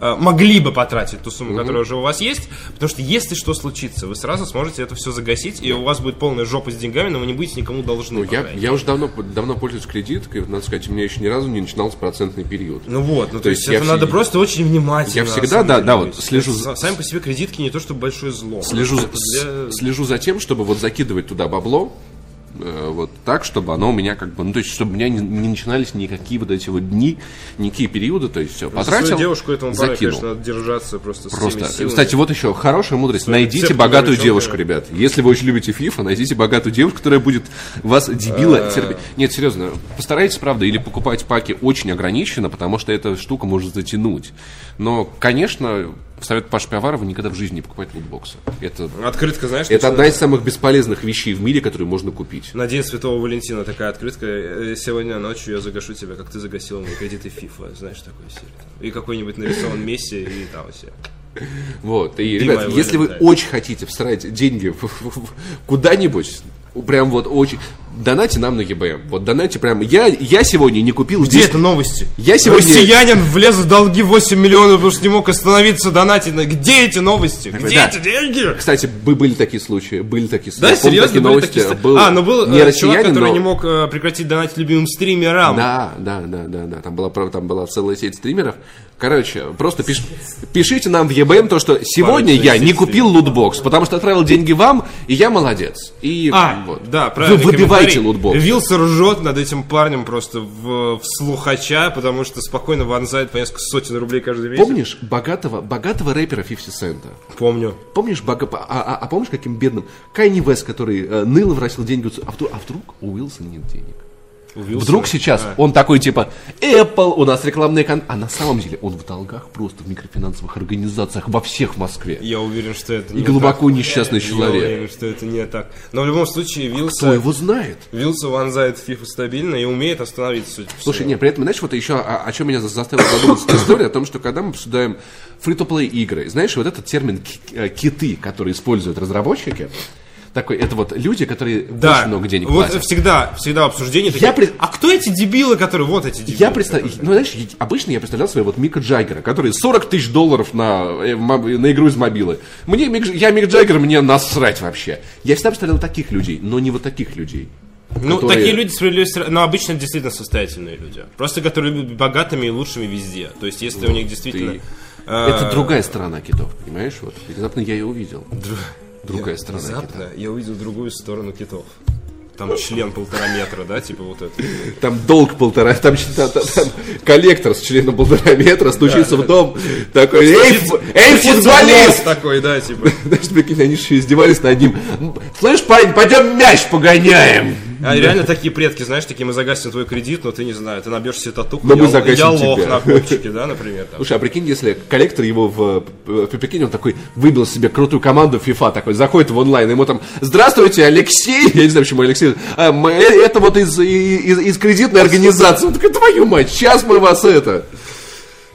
могли бы потратить ту сумму, которая уже у вас есть, потому что если что случится, вы сразу сможете это все загасить, и у вас будет полная жопа с деньгами, но вы не будете никому должны. Ну, я, я уже давно, давно пользуюсь кредиткой, надо сказать, у меня еще ни разу не начинался процентный период. Ну вот, ну то, То есть, есть это надо просто очень внимательно. Я всегда, да, деле да, вот слежу за- Сами по себе кредитки не то чтобы большое зло. Слежу, для- слежу за тем, чтобы вот закидывать туда бабло, э, вот так, чтобы оно у меня как бы, ну то есть, чтобы у меня не, не начинались никакие вот эти вот дни, никакие периоды, то есть все, За потратил, девушку этому закинул. конечно, надо держаться просто, Просто, силами. кстати, вот еще хорошая мудрость. Своим Найдите богатую девушку, ребят. Если вы очень любите FIFA, найдите богатую девушку, которая будет вас дебила А. терпеть. Нет, серьезно, постарайтесь, правда, или покупать паки очень ограниченно, потому что эта штука может затянуть. Но, конечно, совет Паши Пиаварова никогда в жизни не покупать лутбоксы. Это, Открытка, знаешь, это одна из самых бесполезных вещей в мире, которые можно купить. На день Святого Валентина такая открытка. э, Сегодня ночью я загашу тебя, как ты загасил мои кредиты FIFA. Знаешь, такой серию. И какой-нибудь нарисован Месси и там все. Вот. И, ребят, если вы очень хотите всрать деньги куда-нибудь, прям вот очень... донайте нам на ЕБМ. Вот донайте прям. Я, я сегодня не купил Где здесь- это новости? Я сегодня- Россиянин влез в долги 8 миллионов, потому что не мог остановиться донатить. на- Где эти новости? Где Да. эти деньги? Кстати, бы- были такие случаи, были такие Да, я помню серьезно, такие были новости. такие Был А, ну был не э, россиянин, чувак, который но- не мог э, прекратить донатить любимым стримерам. Да, да, да, да, да. Там была, правда, там была целая сеть стримеров. Короче, просто пиш- пишите нам в ЕБМ то, что сегодня Парочная я не купил лутбокс, потому что отправил деньги вам, и я молодец. И А, вот. да, правильно. Вы выбивайте лутбокс. Вилса ржет над этим парнем просто в, в слухача, потому что спокойно вонзает по несколько сотен рублей каждый месяц. Помнишь богатого, богатого рэпера 50 Цента? Помню. Помнишь, бога... а, а- а помнишь, каким бедным? Кайни Вест, который э, ныл и просил деньги, а вдруг, а вдруг у Уилсона нет денег? У Вилсона. Вдруг сейчас А. он такой типа Apple, у нас рекламные кон... А на самом деле он в долгах просто в микрофинансовых организациях во всех в Москве. Я уверен, что это И не глубоко так. несчастный Я человек. уверен, что это не так. Но в любом случае Кто Вилса, его знает? Вилса вонзает в фифу стабильно и умеет остановиться. судя по Слушай, всему. не, при этом, знаешь, вот еще о, о чем меня за- заставила задуматься история, о том, что когда мы обсуждаем фри-то-плей игры, знаешь, вот этот термин э, киты, который используют разработчики, такой, это вот люди, которые Да, очень много денег вот платят. всегда, всегда обсуждение такие, Я пред- а кто эти дебилы, которые, вот эти дебилы? Я представляю, ну знаешь, обычно я представлял себе вот Мика Джаггера, который 40 тысяч долларов на, э, на игру из мобилы. Мне, Мик, я Мик Джаггер, мне насрать вообще. Я всегда представлял таких людей, но не вот таких людей. Ну, которые- такие люди, справедливости, но обычно это действительно состоятельные люди. Просто которые любят богатыми и лучшими везде. То есть, если у них действительно... ты- э, Это другая сторона китов, понимаешь? Вот внезапно я ее увидел. Другая сторона кита. Внезапно я увидел другую сторону китов. Там член полтора метра, да, типа вот это. Там долг полтора, там, там- там- там коллектор с членом полтора метра стучится в дом, такой, эй, эй, футболист! такой, да, типа. Знаешь, прикинь, они еще издевались над ним. Слышь, парень, пойдем мяч погоняем. А реально такие предки, знаешь, такие, мы загасим твой кредит, но ты не знаю, ты набьешь себе татуху, Но мы я, загасим я лох тебя. на копчике, да, например. там. Слушай, а прикинь, если коллектор его в, прикинь, он такой выбил себе крутую команду FIFA, такой, заходит в онлайн, ему там, здравствуйте, Алексей, я не знаю, почему Алексей, «А, мы- э, это вот из, из, из кредитной организации. Он такой, твою мать, сейчас мы вас это.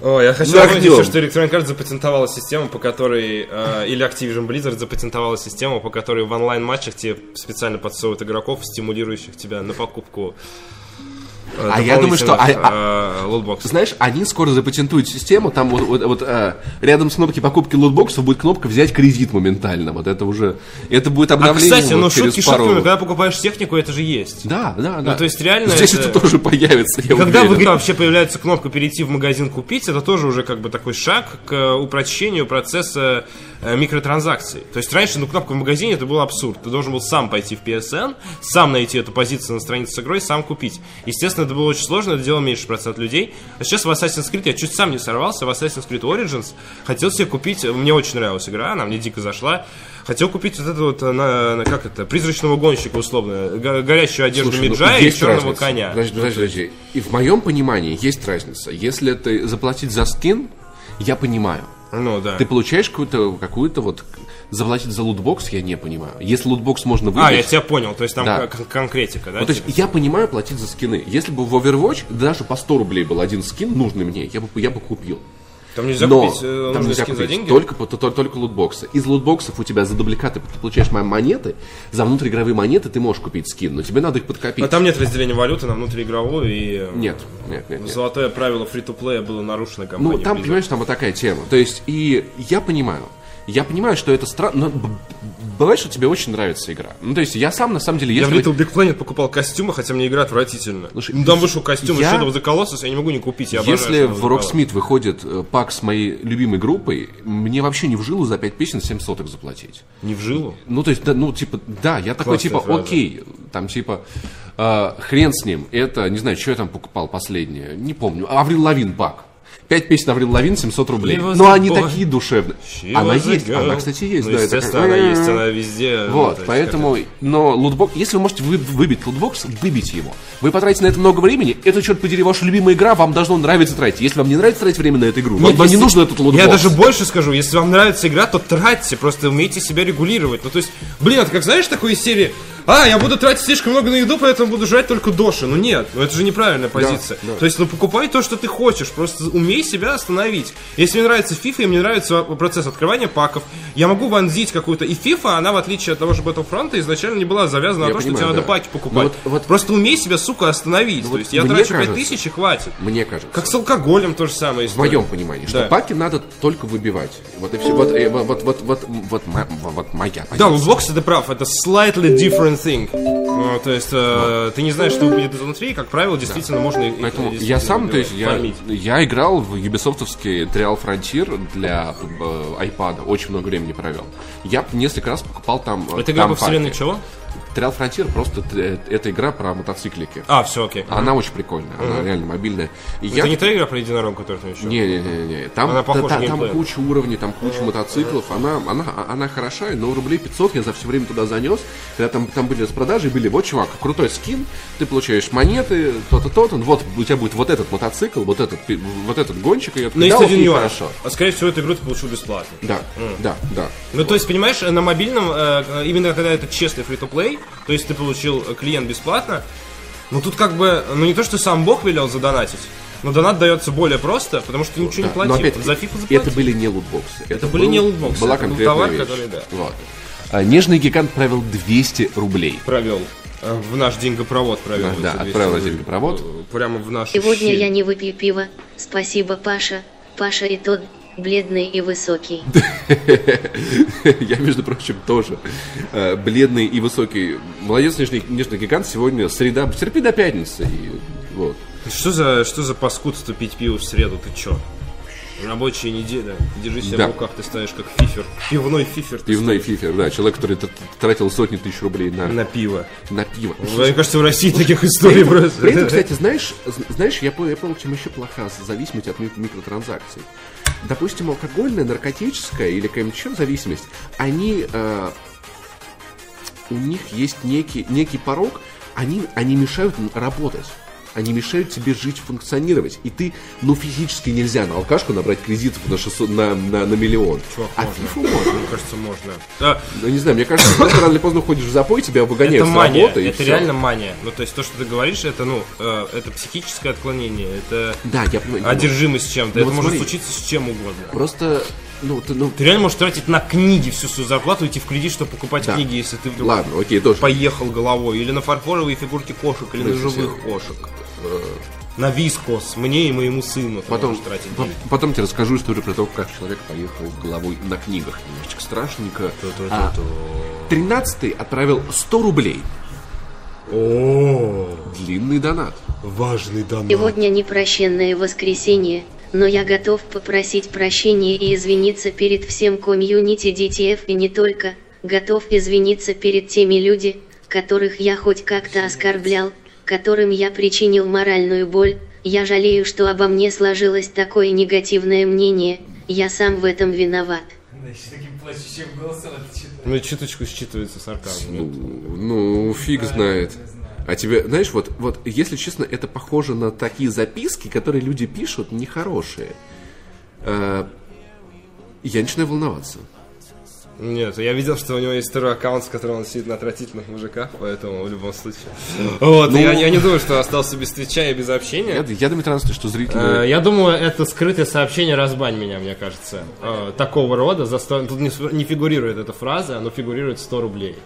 О, я хочу напомнить, еще, что Electronic Arts запатентовала систему, по которой, э, или Activision Blizzard запатентовала систему, по которой в онлайн-матчах тебе специально подсовывают игроков, стимулирующих тебя на покупку А я думаю, что- а- дополнительных, э. Знаешь, они скоро запатентуют систему, там вот, вот- вот, э, рядом с кнопкой покупки лутбоксов будет кнопка взять кредит моментально. Вот это уже, это будет А, обновление кстати, вот ну шутки пару... шутками, когда покупаешь технику, это же есть. Да, да, да. Ну, то есть реально Здесь это- это тоже появится, я Когда в уверен. игре вообще появляется кнопка перейти в магазин купить, это тоже уже как бы такой шаг к э, упрощению процесса э, микротранзакций. То есть раньше, ну, кнопка в магазине это был абсурд. Ты должен был сам пойти в PSN, сам найти эту позицию на странице с игрой, сам купить. Естественно, это было очень сложно, это делал меньше процент людей. А сейчас в Assassin's Creed я чуть сам не сорвался, в Assassin's Creed Origins хотел себе купить, мне очень нравилась игра, она мне дико зашла. Хотел купить вот это вот, э, на, на- как это, призрачного гонщика условно, го- горящую одежду Слушай, ну, Миджая и есть черного разница. коня. Подожди, подожди, подожди. И в моем понимании есть разница. Если ты заплатить за скин, я понимаю. Ну да. Ты получаешь какую-то, какую-то вот... Заплатить за лутбокс я не понимаю. Если лутбокс можно А, я тебя понял, то есть там Да. кон- конкретика, да? Ну, то есть типа? я понимаю платить за скины. Если бы в Overwatch даже по 100 рублей был один скин нужный мне, я бы, я бы купил. Там нельзя Но купить э, там нельзя скин за купить деньги? только, по- то- только лутбоксы. Из лутбоксов у тебя за дубликаты ты получаешь мо- монеты, за внутриигровые монеты ты можешь купить скин, но тебе надо их подкопить. Но там нет разделения валюты на внутриигровую, и э, Нет, нет, нет, нет. золотое правило фри-то-плея было нарушено Ну, компанией. там, Blizzard. понимаешь, там вот такая тема. То есть, и я понимаю, я понимаю, что это странно, но бывает, что тебе очень нравится игра. Ну, то есть, я сам, на самом деле, Я в. Little Big Planet покупал костюмы, хотя мне игра отвратительна. Слушай, ну, там вышел костюм я- Shadow of the Colossus, я не могу не купить, я Если в. Rocksmith выходит э, пак с моей любимой группой, мне вообще не в жилу за 5 песен 7 соток заплатить. Не в жилу? Ну, то есть, да, ну, типа, да, я такой, Классная типа, фраза. окей, там, типа, э, хрен с ним, это, не знаю, что я там покупал последнее, не помню, Аврил Лавин пак. Пять песен Аврил Лавин, 700 рублей. Но они такие душевные. Она есть, она, кстати, есть, Ну, да. естественно, она есть, она везде. ну, Вот, поэтому, но лутбокс, если вы можете вы- выбить лутбокс, выбейте его. Вы потратите на это много времени, это, черт подери, ваша любимая игра, вам должно нравиться тратить. Если вам не нравится тратить время на эту игру, вам, Нет, вам не нужен этот лутбокс. Я даже больше скажу, если вам нравится игра, то тратьте, просто умейте себя регулировать. Ну, то есть, блин, это как знаешь такой серии, а, я буду тратить слишком много на еду, поэтому буду жрать только доши. Ну нет, ну это же неправильная позиция. да. То есть, ну покупай то, что ты хочешь, просто умей себя остановить. Если мне нравится FIFA, и мне нравится процесс открывания паков, я могу вонзить какую-то... И FIFA, она, в отличие от того же Battlefront, изначально не была завязана Я на то, что понимаю, тебе надо да. паки покупать. Ну вот- вот- Просто умей себя, сука, остановить. то вот есть я трачу кажется- 5000 и хватит. Мне кажется. Как с алкоголем то же самое. В моем понимании, что Да. паки надо только выбивать. Вот и все. Вот, э, вот, вот, вот, вот, вот, мо- вот моя Да, позиция. лутбоксы ты прав, это slightly different thing. Ну, то есть, э, ты не знаешь, что будет изнутри, как правило, действительно можно их Поэтому их я сам, то есть, я, я играл в юбисофтовский Trial Frontier для э, iPad, очень много времени провел. Я несколько раз покупал там э, Это игра по вселенной чего? Trial Frontier просто э, это игра про мотоциклики. А, все, окей. Она очень прикольная, она реально мобильная. И Это я... не та игра про единорога, которую там еще? Не-не-не, там, Она та- похожа та- там куча уровней, там куча мотоциклов, она, она, она хороша, но рублей 500 я за все время туда занес, когда там, там были распродажи, были, вот, чувак, крутой скин, ты получаешь монеты, то-то, то-то, вот у тебя будет вот этот мотоцикл, вот этот, вот этот гонщик, и я Но есть один нюанс. хорошо. А, скорее всего, эту игру ты получил бесплатно. Да, да, да. Ну, то есть, понимаешь, на мобильном, э, именно когда это честный фри-то-плей, то есть ты получил э, клиент бесплатно, ну тут как бы, ну не то, что сам Бог велел задонатить, но донат дается более просто, потому что ты ничего Да, не платил. Но опять За FIFA заплатил. это были не лутбоксы. Это, были не лутбоксы, Была это был конкретная товар, вещь. который, да. Вот. А, Нежный гигант провел 200 рублей. провел. Э, В наш деньгопровод провел. Да, 200 отправил деньгопровод. Прямо в нашу Сегодня щель. я не выпью пива. Спасибо, Паша. Паша и тот бледный и высокий. Я, между прочим, тоже э, бледный и высокий. Молодец, нежный, нежный гигант. Сегодня среда. Терпи до пятницы. И, вот. Что за, что за паскудство пить пиво в среду, ты чё? Рабочая неделя, держи себя Да. в руках, ты ставишь как фифер. Пивной фифер. ты Пивной фифер, да. Человек, который тратил сотни тысяч рублей на, ставишь На пиво. на пиво. Мне кажется, в России таких историй просто. При этом, кстати, знаешь, знаешь, я понял, я понял, чем еще плоха зависимость от ми- микротранзакций. Допустим, алкогольная, наркотическая или какая-нибудь еще зависимость, они э, у них есть некий, некий порог, они, они мешают работать. Они мешают тебе жить, функционировать. И ты, ну, физически нельзя на алкашку набрать кредитов на, 600, на, на, на миллион. Чувак, а можно. фифу можно. Мне кажется, можно. Да, Ну, не знаю, мне кажется, ты рано или поздно ходишь в запой, тебя выгоняют это с мания, работы, это всё. реально мания. Ну, то есть то, что ты говоришь, это, ну, э, это психическое отклонение, это Да, я понимаю. одержимость чем-то. Ну, это вот может смотри. случиться с чем угодно. Просто, ну, ты, ну, Ты реально можешь тратить на книги всю свою зарплату, идти в кредит, чтобы покупать Да. книги, если ты вдруг ладно, окей, тоже. поехал головой. Или на фарфоровые фигурки кошек, или на Слушайте, живых кошек. На вискос, мне и моему сыну Потом, тратить по- потом тебе расскажу историю про то, как человек поехал головой на книгах. Немножечко страшненько. А, 13 отправил 100 рублей. О, Длинный донат. важный донат. Сегодня непрощенное воскресенье, но я готов попросить прощения и извиниться перед всем комьюнити DTF и не только, готов извиниться перед теми люди, которых я хоть как-то оскорблял, которым я причинил моральную боль, я жалею, что обо мне сложилось такое негативное мнение, я сам в этом виноват. Ну, чуточку считывается сарказм. Ну, ну, фиг знает. А тебе, знаешь, вот, вот, если честно, это похоже на такие записки, которые люди пишут, нехорошие. Э, Я начинаю волноваться. Нет, я видел, что у него есть второй аккаунт, с которым он сидит на отвратительных мужиках, поэтому в любом случае. Вот, Ну- я, я не думаю, что остался без твича и без общения. Я, я думаю, что зрители... Э, Я думаю, это скрытое сообщение «разбань меня», мне кажется. Э, Такого рода. За 100 Тут не, не фигурирует эта фраза, но фигурирует 100 рублей.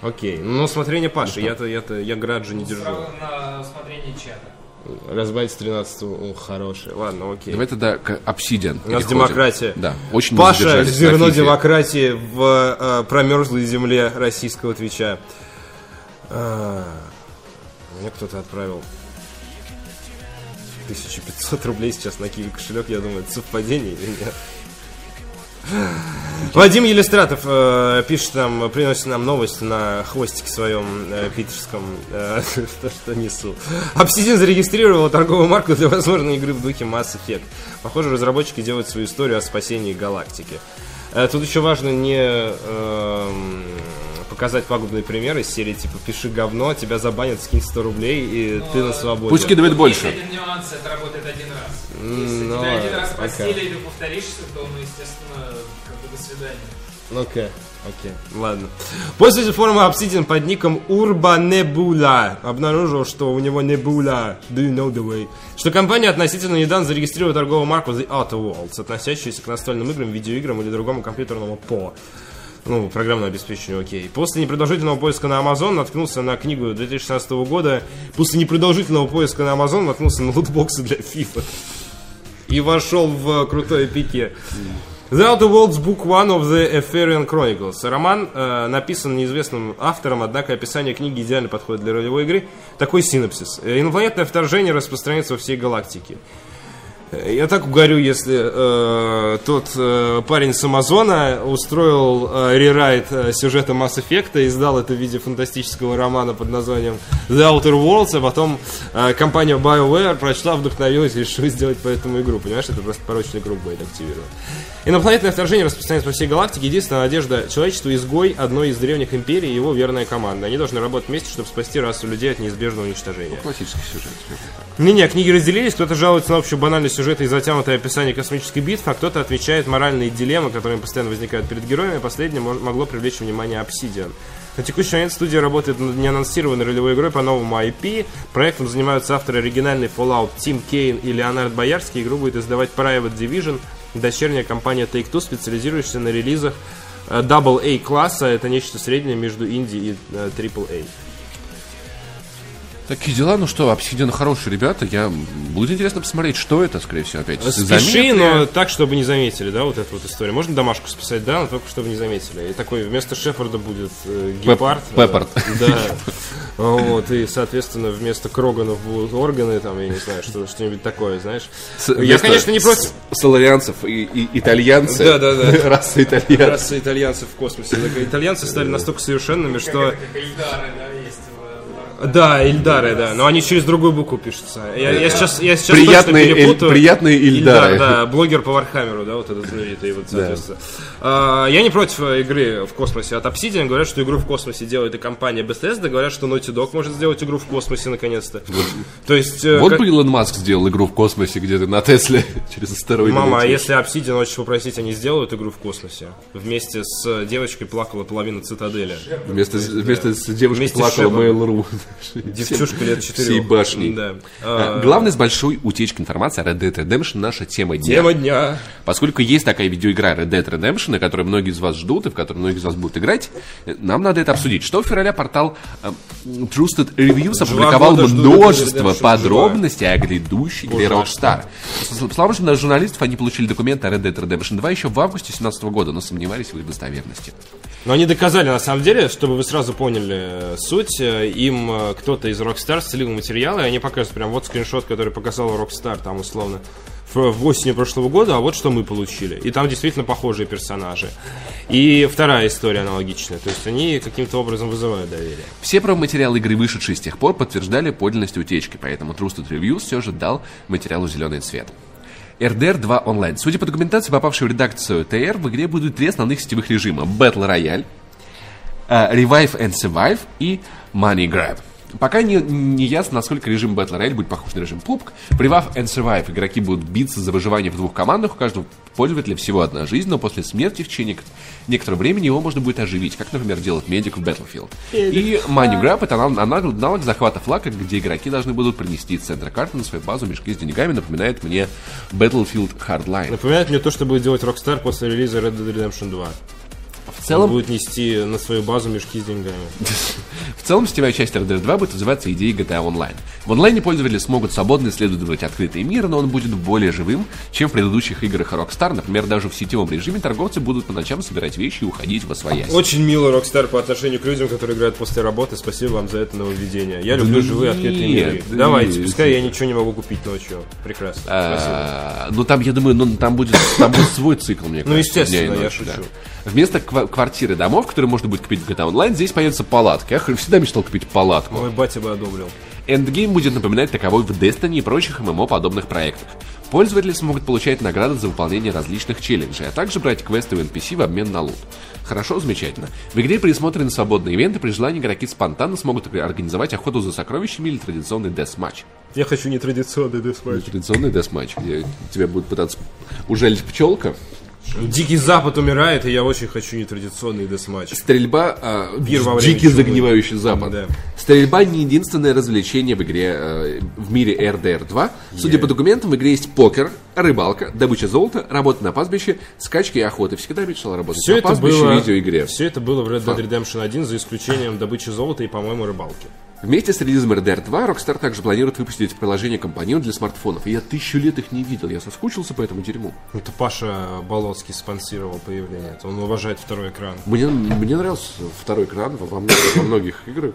Окей. Ну, смотрение Паши. Я-то, я-то, я граджи не держу. На усмотрение чата. Разбавить с 13 о, хороший. Ладно, окей. Давай тогда к Obsidian. У нас переходим. демократия. Да, очень Паша, зерно демократии в э, промерзлой земле российского твича. А, мне кто-то отправил 1500 рублей сейчас на киви кошелек. Я думаю, это совпадение или нет? Вадим Елистратов э, пишет нам, приносит нам новость на хвостике своем э, питерском, э, что, что несу. Obsidian зарегистрировала торговую марку для возможной игры в духе Mass Effect. Похоже, разработчики делают свою историю о спасении галактики. Э, тут еще важно не по показать пагубный пример из серии, типа, пиши говно, тебя забанят, скинь 100 рублей, и ты на свободе. Пусть скидывает Есть больше. один нюанс, это работает один раз. Если ну, тебя один раз окей. простили, и ты повторишься, то, ну, естественно, как бы до свидания. Окей, окей, ладно. Пользователь форума Obsidian под ником Urba Nebula обнаружил, что у него Nebula, do you know the way, что компания относительно недавно зарегистрировала торговую марку The Outer Worlds, относящуюся к настольным играм, видеоиграм или другому компьютерному ПО. Ну, программное обеспечение, окей. После непродолжительного поиска на Amazon наткнулся на книгу 2016 года. После непродолжительного поиска на Amazon наткнулся на лутбоксы для FIFA. И вошел в крутое пике. The Outer Worlds Book One of the Epherian Chronicles. Роман э, написан неизвестным автором, однако описание книги идеально подходит для ролевой игры. Такой синопсис. Э, Инопланетное вторжение распространяется во всей галактике. Я так угорю, если э, тот э, парень с Амазона устроил э, рерайт э, сюжета Mass Effect и издал это в виде фантастического романа под названием The Outer Worlds, а потом э, компания BioWare прочла, вдохновилась и решила сделать по этому игру. Понимаешь, это просто порочный круг будет активирован. Инопланетное вторжение распространяется по всей галактике. Единственная надежда человечества изгой одной из древних империй и его верная команда. Они должны работать вместе, чтобы спасти расу людей от неизбежного уничтожения. Классический сюжет. Не-не, книги разделились, кто-то жалуется на общую банальность сюжета и затянутое описание космической битвы, а кто-то отвечает моральные дилеммы, которые постоянно возникают перед героями, последнее могло привлечь внимание Obsidian. На текущий момент студия работает над неанонсированной ролевой игрой по новому IP. Проектом занимаются авторы оригинальной Fallout Тим Кейн и Леонард Боярский. Игру будет издавать Private Division, дочерняя компания Take-Two, специализирующаяся на релизах э, Double A класса. Это нечто среднее между инди и э, Triple A. Такие дела, ну что, Obsidian хорошие ребята. Я будет интересно посмотреть, что это, скорее всего, опять. Спеши, Заметили? но так, чтобы не заметили, да, вот эту вот историю. Можно домашку списать, да, но только чтобы не заметили. И такой вместо Шефорда будет э, гепард. э, Пеппард. Да. Вот, и, соответственно, вместо Кроганов будут органы, там, я не знаю, что, что-нибудь такое, знаешь. С- Я, конечно, не против... Соларианцев и, и итальянцы. Да, да, да. Раса итальянцев. Раса итальянцев в космосе. Итальянцы стали настолько совершенными, что... Да, Да, Ильдары, да, но они через другую букву пишутся. Я, я сейчас, я сейчас Приятные точно Эль- перепутаю. приятные Ильдары. Ильдар, да, блогер по Вархаммеру, да, вот этот знаменитый, вот, соответственно. А, я не против э, игры в космосе от Obsidian. Говорят, что игру в космосе делает и компания Bethesda. Говорят, что Naughty Dog может сделать игру в космосе наконец-то. То есть... э, Вот как- бы Илон Маск сделал игру в космосе где-то на Тесле через астероиды. Мама, а если Obsidian очень попросить, они сделают игру в космосе. Вместе с э, девочкой плакала половина цитадели. Вместо, вместо с девушкой Вместе плакала. Mail.ru. Девчушка лет 4. Всей башней. Да. А, А, Главное, с большой утечкой информации о Red Dead Redemption наша тема дня. Тема дня. Поскольку есть такая видеоигра Red Dead Redemption, на которой многие из вас ждут и в которой многие из вас будут играть, э, нам надо это обсудить. Что в феврале портал э, Trusted Reviews опубликовал множество подробностей о грядущей игре. Rockstar. Словам журна- журналистов, они получили документы о Red Dead Redemption 2 еще в августе 2017 года, но сомневались в их достоверности. Но они доказали, на самом деле, чтобы вы сразу поняли э, суть, э, им э, кто-то из Rockstar слил материалы, и они показывают прям вот скриншот, который показал Rockstar, там условно, в, осени прошлого года, а вот что мы получили. И там действительно похожие персонажи. И вторая история аналогичная, то есть они каким-то образом вызывают доверие. Все промо-материалы игры, вышедшие с тех пор, подтверждали подлинность утечки, поэтому Trusted Reviews все же дал материалу зеленый цвет. RDR 2 онлайн. Судя по документации, попавшей в редакцию ТР, в игре будут три основных сетевых режима. Battle Royale, э, Revive and Survive и Money Grab. Пока не, не ясно, насколько режим Battle Royale будет похож на режим PUBG. При Revive and Survive игроки будут биться за выживание в двух командах, у каждого пользователя всего одна жизнь, но после смерти в течение нек- некоторого времени его можно будет оживить, как, например, делает медик в Battlefield. И Money Grab — это анал- аналог, аналог захвата флага, где игроки должны будут принести из центра карты на свою базу мешки с деньгами, напоминает мне Battlefield Hardline. Напоминает мне то, что будет делать Rockstar после релиза Red Dead Redemption 2. В Он целом, будет нести на свою базу мешки с деньгами. В целом, сетевая часть RDR 2 будет называться идеей GTA Online. В онлайне пользователи смогут свободно исследовать открытый мир, но он будет более живым, чем в предыдущих играх Rockstar. Например, даже в сетевом режиме торговцы будут по ночам собирать вещи и уходить во своясь. Очень мило Rockstar по отношению к людям, которые играют после работы. Спасибо вам за это нововведение. Я люблю Да живые открытые миры. да Давайте, нет. пускай я ничего не могу купить ночью. Прекрасно. Спасибо. А, ну там, я думаю, ну, там будет, там будет свой цикл, мне кажется. естественно, дня и я шучу. Вместо ква- квартиры домов, которые можно будет купить в GTA Online, здесь появится палатка. Я всегда мечтал купить палатку. Мой батя бы одобрил. Endgame будет напоминать таковой в Destiny и прочих MMO подобных проектах. Пользователи смогут получать награды за выполнение различных челленджей, а также брать квесты у NPC в обмен на лут. Хорошо, замечательно. В игре предусмотрены свободные ивенты, при желании игроки спонтанно смогут организовать охоту за сокровищами или традиционный deathmatch. Я хочу нетрадиционный deathmatch. Традиционный deathmatch, где тебя будет пытаться ужалить пчелка. Дикий Запад умирает, и я очень хочу нетрадиционный десматч. Стрельба, а, Мир во время дикий загнивающий запад. Да. Стрельба не единственное развлечение в игре, э, в мире RDR 2. Судя по документам, в игре есть покер, рыбалка, добыча золота, работа на пастбище, скачки и охоты. Всегда мечтал работать Все на это пастбище было, в видеоигре. все это было в Red Dead Redemption 1, за исключением добычи золота и, по-моему, рыбалки. Вместе с релизом RDR 2 Rockstar также планирует выпустить приложение компаньон для смартфонов. И я тысячу лет их не видел, я соскучился по этому дерьму. Это Паша Болоцкий спонсировал появление. Это Он уважает второй экран. Мне, мне нравился второй экран во, во многих, во многих играх,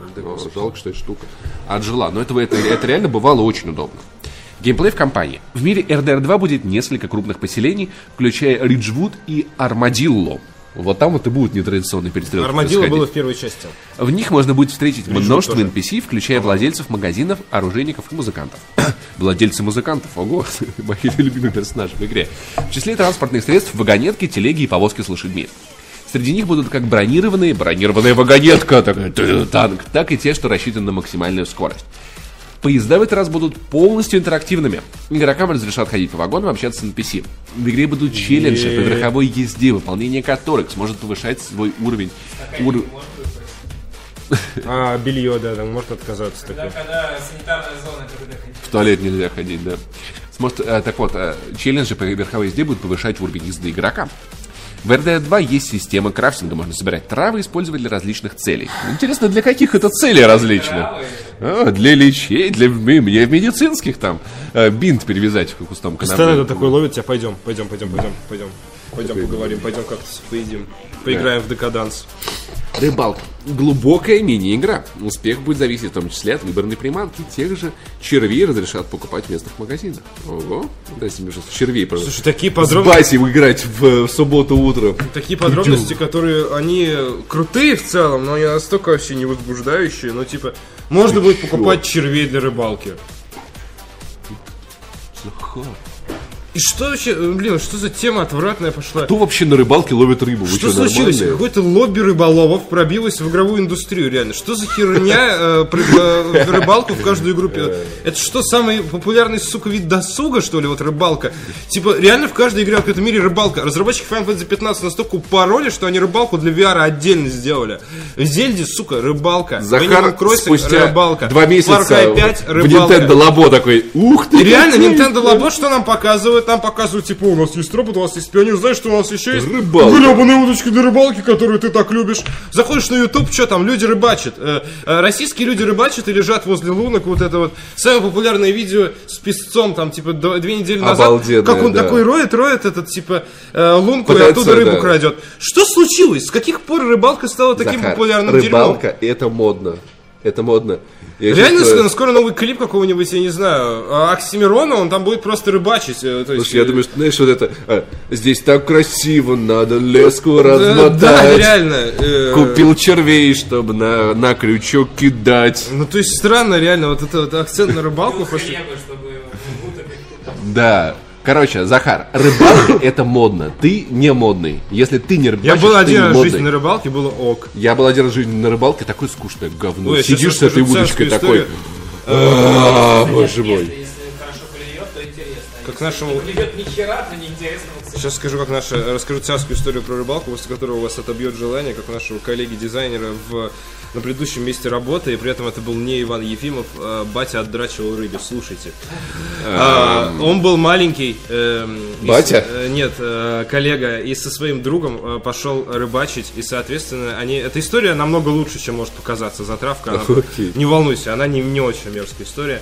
жалко, что эта штука отжила. Но это, это, это реально бывало очень удобно. Геймплей в кампании. В мире RDR 2 будет несколько крупных поселений, включая Риджвуд и Армадилло. Вот там вот и будут нетрадиционные перестрелки Армадило было в первой части. В них можно будет встретить множество тоже. NPC, включая владельцев магазинов, оружейников и музыкантов. Владельцы музыкантов, ого, мои любимые персонажи в игре. В числе транспортных средств вагонетки, телеги и повозки с лошадьми. Среди них будут как бронированные, бронированная вагонетка, такая, т- танк, так и те, что рассчитаны на максимальную скорость. Поезда в этот раз будут полностью интерактивными. Игрокам разрешат ходить по вагонам и общаться с NPC. В игре будут челленджи по верховой езде, выполнение которых сможет повышать свой уровень. ур- А, белье, да, там может отказаться Когда, такое. когда санитарная зона, когда ходить. В туалет нельзя ходить, да. Сможет, э, так вот, э, челленджи по верховой езде будут повышать уровень езды игрока. В RDR 2 есть система крафтинга, можно собирать травы и использовать для различных целей. Интересно, для каких это целей различных? А, для лечей, для мне в медицинских там. Э, Бинт перевязать к кустам Постоянно конопли. такой ловит тебя, пойдем, пойдем, пойдем, пойдем, пойдем. Пойдем поговорим, пойдем как-то поедим. Поиграем в декаданс. Рыбалка. Глубокая мини-игра. Успех будет зависеть в том числе от выбранной приманки. Тех же червей разрешат покупать в местных магазинах. Ого. Дай себе что червей, пожалуйста. Слушай, такие С подробности, Басей играть в, в субботу утром. такие подробности, которые, они крутые в целом, но они настолько вообще не возбуждающие. Ну, типа, можно будет покупать червей для рыбалки. И что вообще, э, блин, что за тема отвратная пошла? Кто вообще на рыбалке ловит рыбу? Вы Что что, случилось? Какое-то лобби рыболовов пробилось в игровую индустрию, реально. Что за херня э, э, рыбалку в каждую игру? пи- Это что, самый популярный, сука, вид досуга, что ли, вот рыбалка? Типа, реально в каждой игре в этом мире рыбалка. Разработчики Final Fantasy 15 настолько упороли, что они рыбалку для VR отдельно сделали. В Зельде, сука, рыбалка. Захар спустя рыбалка. два месяца Far Cry 5 в. Nintendo Labo такой, ух ты! Реально, Nintendo Labo что нам показывает? Нам показывают, типа, у нас есть робот, у нас есть пионер, знаешь, что у нас еще есть? Рыбалка. Гребаные удочки для рыбалки, которые ты так любишь. Заходишь на YouTube, что там, люди рыбачат. Э, э, российские люди рыбачат и лежат возле лунок, вот это вот. Самое популярное видео с песцом, там, типа, до- две недели назад. Обалденное, Как он да. такой роет, роет этот, типа, э, лунку Пытается, и оттуда рыбу да. крадет. Что случилось? С каких пор рыбалка стала таким Захар, популярным дерьмом? рыбалка это модно. Это модно. Я Реально, чувствую- скоро, новый клип какого-нибудь, я не знаю, а, Оксимирона, он там будет просто рыбачить. э, То есть, Слушай, я э, думаю, что, знаешь, вот это, а, здесь так красиво, надо леску Да, размотать. да, реально. э, Купил червей, чтобы на, на крючок кидать. Ну, то есть, странно, реально, вот это вот акцент на рыбалку. Да. Короче, Захар, рыбалка это модно. Ты не модный. Если ты не рыбачишь, Я был один раз в жизни на рыбалке, было ок. Я был один раз в жизни на рыбалке, такое скучное говно. Щас Сидишь с этой удочкой такой. «А, Боже мой. Как нашему-. Сейчас скажу, как наша, расскажу царскую историю про рыбалку, после которого у вас отобьет желание, как у нашего коллеги-дизайнера в, на предыдущем месте работы, и при этом это был не Иван Ефимов, а батя отдрачивал рыбе, слушайте. А, он был маленький. эм, и с- Батя? э, нет, э, коллега, и со своим другом э, пошел рыбачить, и, соответственно, они... Эта история намного лучше, чем может показаться затравка. она-. Не волнуйся, она не, не очень мерзкая история.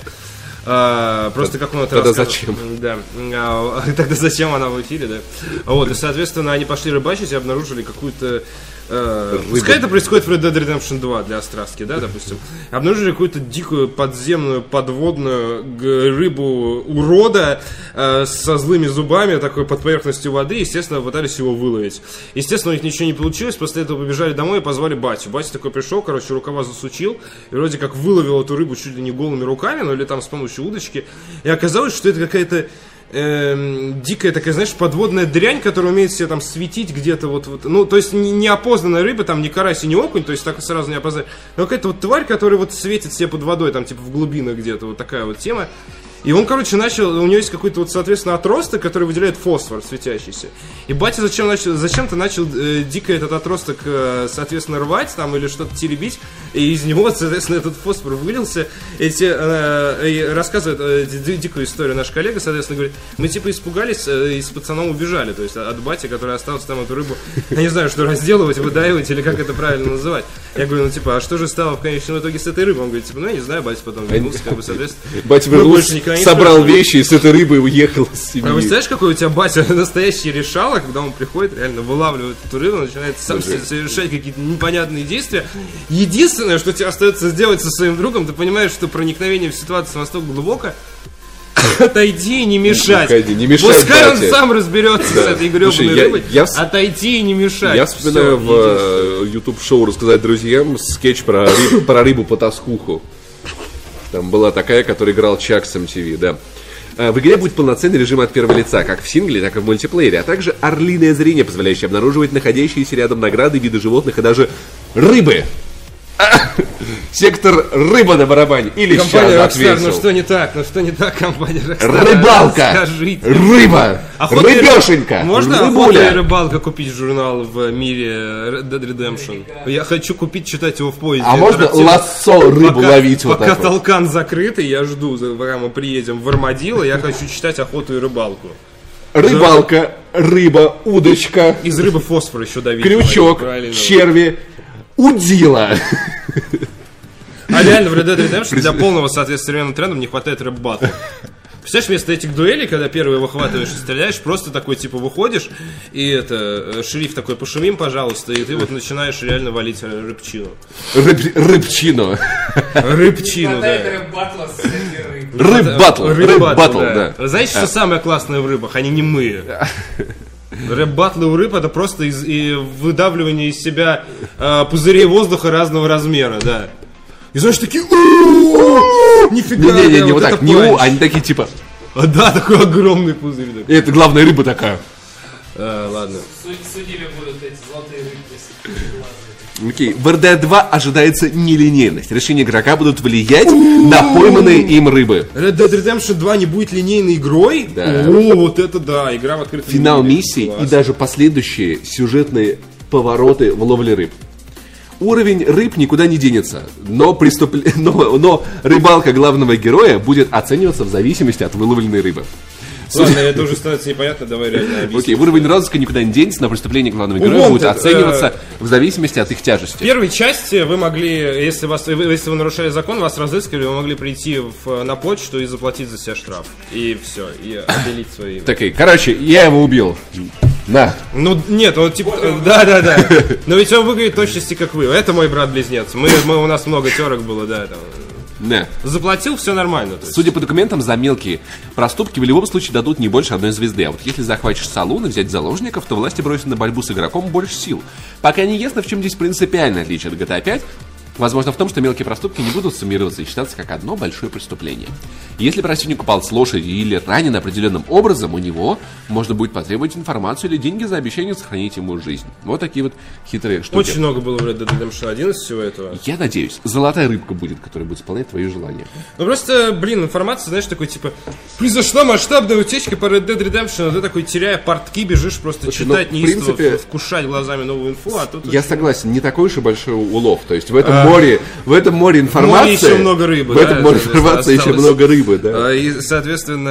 А, просто как он это Тогда зачем? Да. А, Тогда зачем она в эфире, да? Вот, и, соответственно, они пошли рыбачить и обнаружили какую-то... э, пускай это происходит в Red Dead Redemption 2 для Острастки, да, допустим. Обнаружили какую-то дикую подземную, подводную рыбу урода э, со злыми зубами, такой под поверхностью воды. Естественно, пытались его выловить. Естественно, у них ничего не получилось. После этого побежали домой и позвали батю. Батя такой пришел, короче, рукава засучил. И вроде как выловил эту рыбу чуть ли не голыми руками, ну или там с помощью удочки. И оказалось, что это какая-то эм, дикая такая, знаешь, подводная дрянь, которая умеет себе там светить где-то вот, вот ну, то есть не, неопознанная рыба, там не карась и не окунь, то есть так сразу не опознать, но какая-то вот тварь, которая вот светит себе под водой, там типа в глубинах где-то, вот такая вот тема. И он, короче, начал, у него есть какой-то вот, соответственно, отросток, который выделяет фосфор светящийся. И батя зачем начал, зачем-то начал э, дико этот отросток, э, соответственно, рвать там или что-то теребить, и из него, соответственно, этот фосфор вылился. Эти, э, и рассказывает э, ди- дикую историю наш коллега, соответственно, говорит, мы типа испугались э, и с пацаном убежали, то есть от бати, который остался там эту рыбу, я не знаю, что разделывать, выдаивать или как это правильно называть. Я говорю, ну типа, а что же стало в конечном итоге с этой рыбой? Он говорит, типа, ну я не знаю, батя потом вернулся, как бы, соответственно. Батя вернулся, больше никогда собрал вещи и с этой рыбой уехал с А семьей. представляешь, какой у тебя батя настоящий решала, когда он приходит, реально вылавливает эту рыбу, начинает сам совершать какие-то непонятные действия. Единственное, что тебе остается сделать со своим другом, ты понимаешь, что проникновение в ситуацию настолько глубоко, отойди и не мешать. Отойди, не мешай Пускай он бате. сам разберется с этой гребаной Слушай, я- рыбой. я вс- Отойди и не мешать. Я вспоминаю Всё, в э, YouTube шоу рассказать друзьям скетч про, рыб- про рыбу по тоскуху. Там была такая, которая играл Чак с MTV, да. Э, В игре будет полноценный режим от первого лица, как в сингле, так и в мультиплеере, а также орлиное зрение, позволяющее обнаруживать находящиеся рядом награды, виды животных и даже рыбы. Сектор рыба на барабане. Или Компания Rockstar, ну что не так? Ну что не так, компания Rockstar? Рыбалка! Скажите. Рыба! Охота Рыбешенька! Можно охота и рыбалка купить журнал в мире Red Dead Redemption? Я хочу купить, читать его в поезде. А можно лассо рыбу Пока- ловить вот Пока так вот? толкан закрытый, я жду, пока мы приедем в Армадило, я хочу читать охоту и рыбалку. Рыбалка, рыба, удочка, Из рыбы фосфор еще давить. крючок, черви, удила. А реально в Red Dead Redemption для полного соответствия современным трендам не хватает рэп-батла. Представляешь, вместо этих дуэлей, когда первый выхватываешь и стреляешь, просто такой, типа, выходишь, и это, э, шериф такой, пошумим, пожалуйста, и ты вот начинаешь реально валить рыбчину. Рыб- рыбчино. Рыбчину, да. Рыб батл. Рыб Рыб-батл, батл, да. Знаете, что самое классное в рыбах? Они не мы. Рэп-батлы у рыб это просто из, и выдавливание из себя э, пузырей воздуха разного размера, да. И знаешь, такие «У-у-у, Нифига, Не-не-не, вот так, не у, панч». они такие типа, А, Да, такой огромный пузырь. такой. и это главная рыба такая. А, ладно. Суд- Судили будут Окей, в RDR 2 ожидается нелинейность. Решения игрока будут влиять на пойманные им рыбы. Red Dead Redemption 2 не будет линейной игрой? Да. О, вот это да, игра в открытом Финал мире. миссии и Класс. даже последующие сюжетные повороты в ловле рыб. Уровень рыб никуда не денется, но, преступле- но, но рыбалка главного героя будет оцениваться в зависимости от выловленной рыбы. Ладно, это уже становится непонятно, давай реально объясним. Окей, уровень розыска никуда не денется, но преступление главного героя будет оцениваться в зависимости от их тяжести. В первой части вы могли, если, вас, вы- если вы нарушали закон, вас разыскали, вы могли прийти в- на почту и заплатить за себя штраф. И все, и отделить свои. Такой, короче, я его убил. На. Ну, нет, он типа, да, да, да. Но ведь он выглядит точности, как вы. Это мой брат-близнец. Мы, мы, у нас много терок было, да. Там. На. Заплатил, все нормально. Судя по документам, за мелкие проступки в любом случае дадут не больше одной звезды. А вот если захватишь салон и взять заложников, то власти бросят на борьбу с игроком больше сил. Пока не ясно, в чем здесь принципиальное отличие от GTA 5. Возможно в том, что мелкие проступки не будут суммироваться и считаться как одно большое преступление. Если противник упал с лошади или ранен определенным образом, у него можно будет потребовать информацию или деньги за обещание сохранить ему жизнь. Вот такие вот хитрые штуки. Очень много было в Red Dead Redemption 1 из всего этого. Я надеюсь, золотая рыбка будет, которая будет исполнять твои желания. Ну просто, блин, информация, знаешь, такой типа Произошла масштабная утечка по Red Dead Redemption, а ты такой, теряя портки, бежишь просто Слушай, ну, читать в неистово, принципе, вкушать глазами новую инфу, а тут... Я очень- согласен, не такой уж и большой улов. То есть в этом море, в этом море информации. море еще много рыбы, В да, этом море соответственно, информации еще много рыбы, да. А, И, соответственно,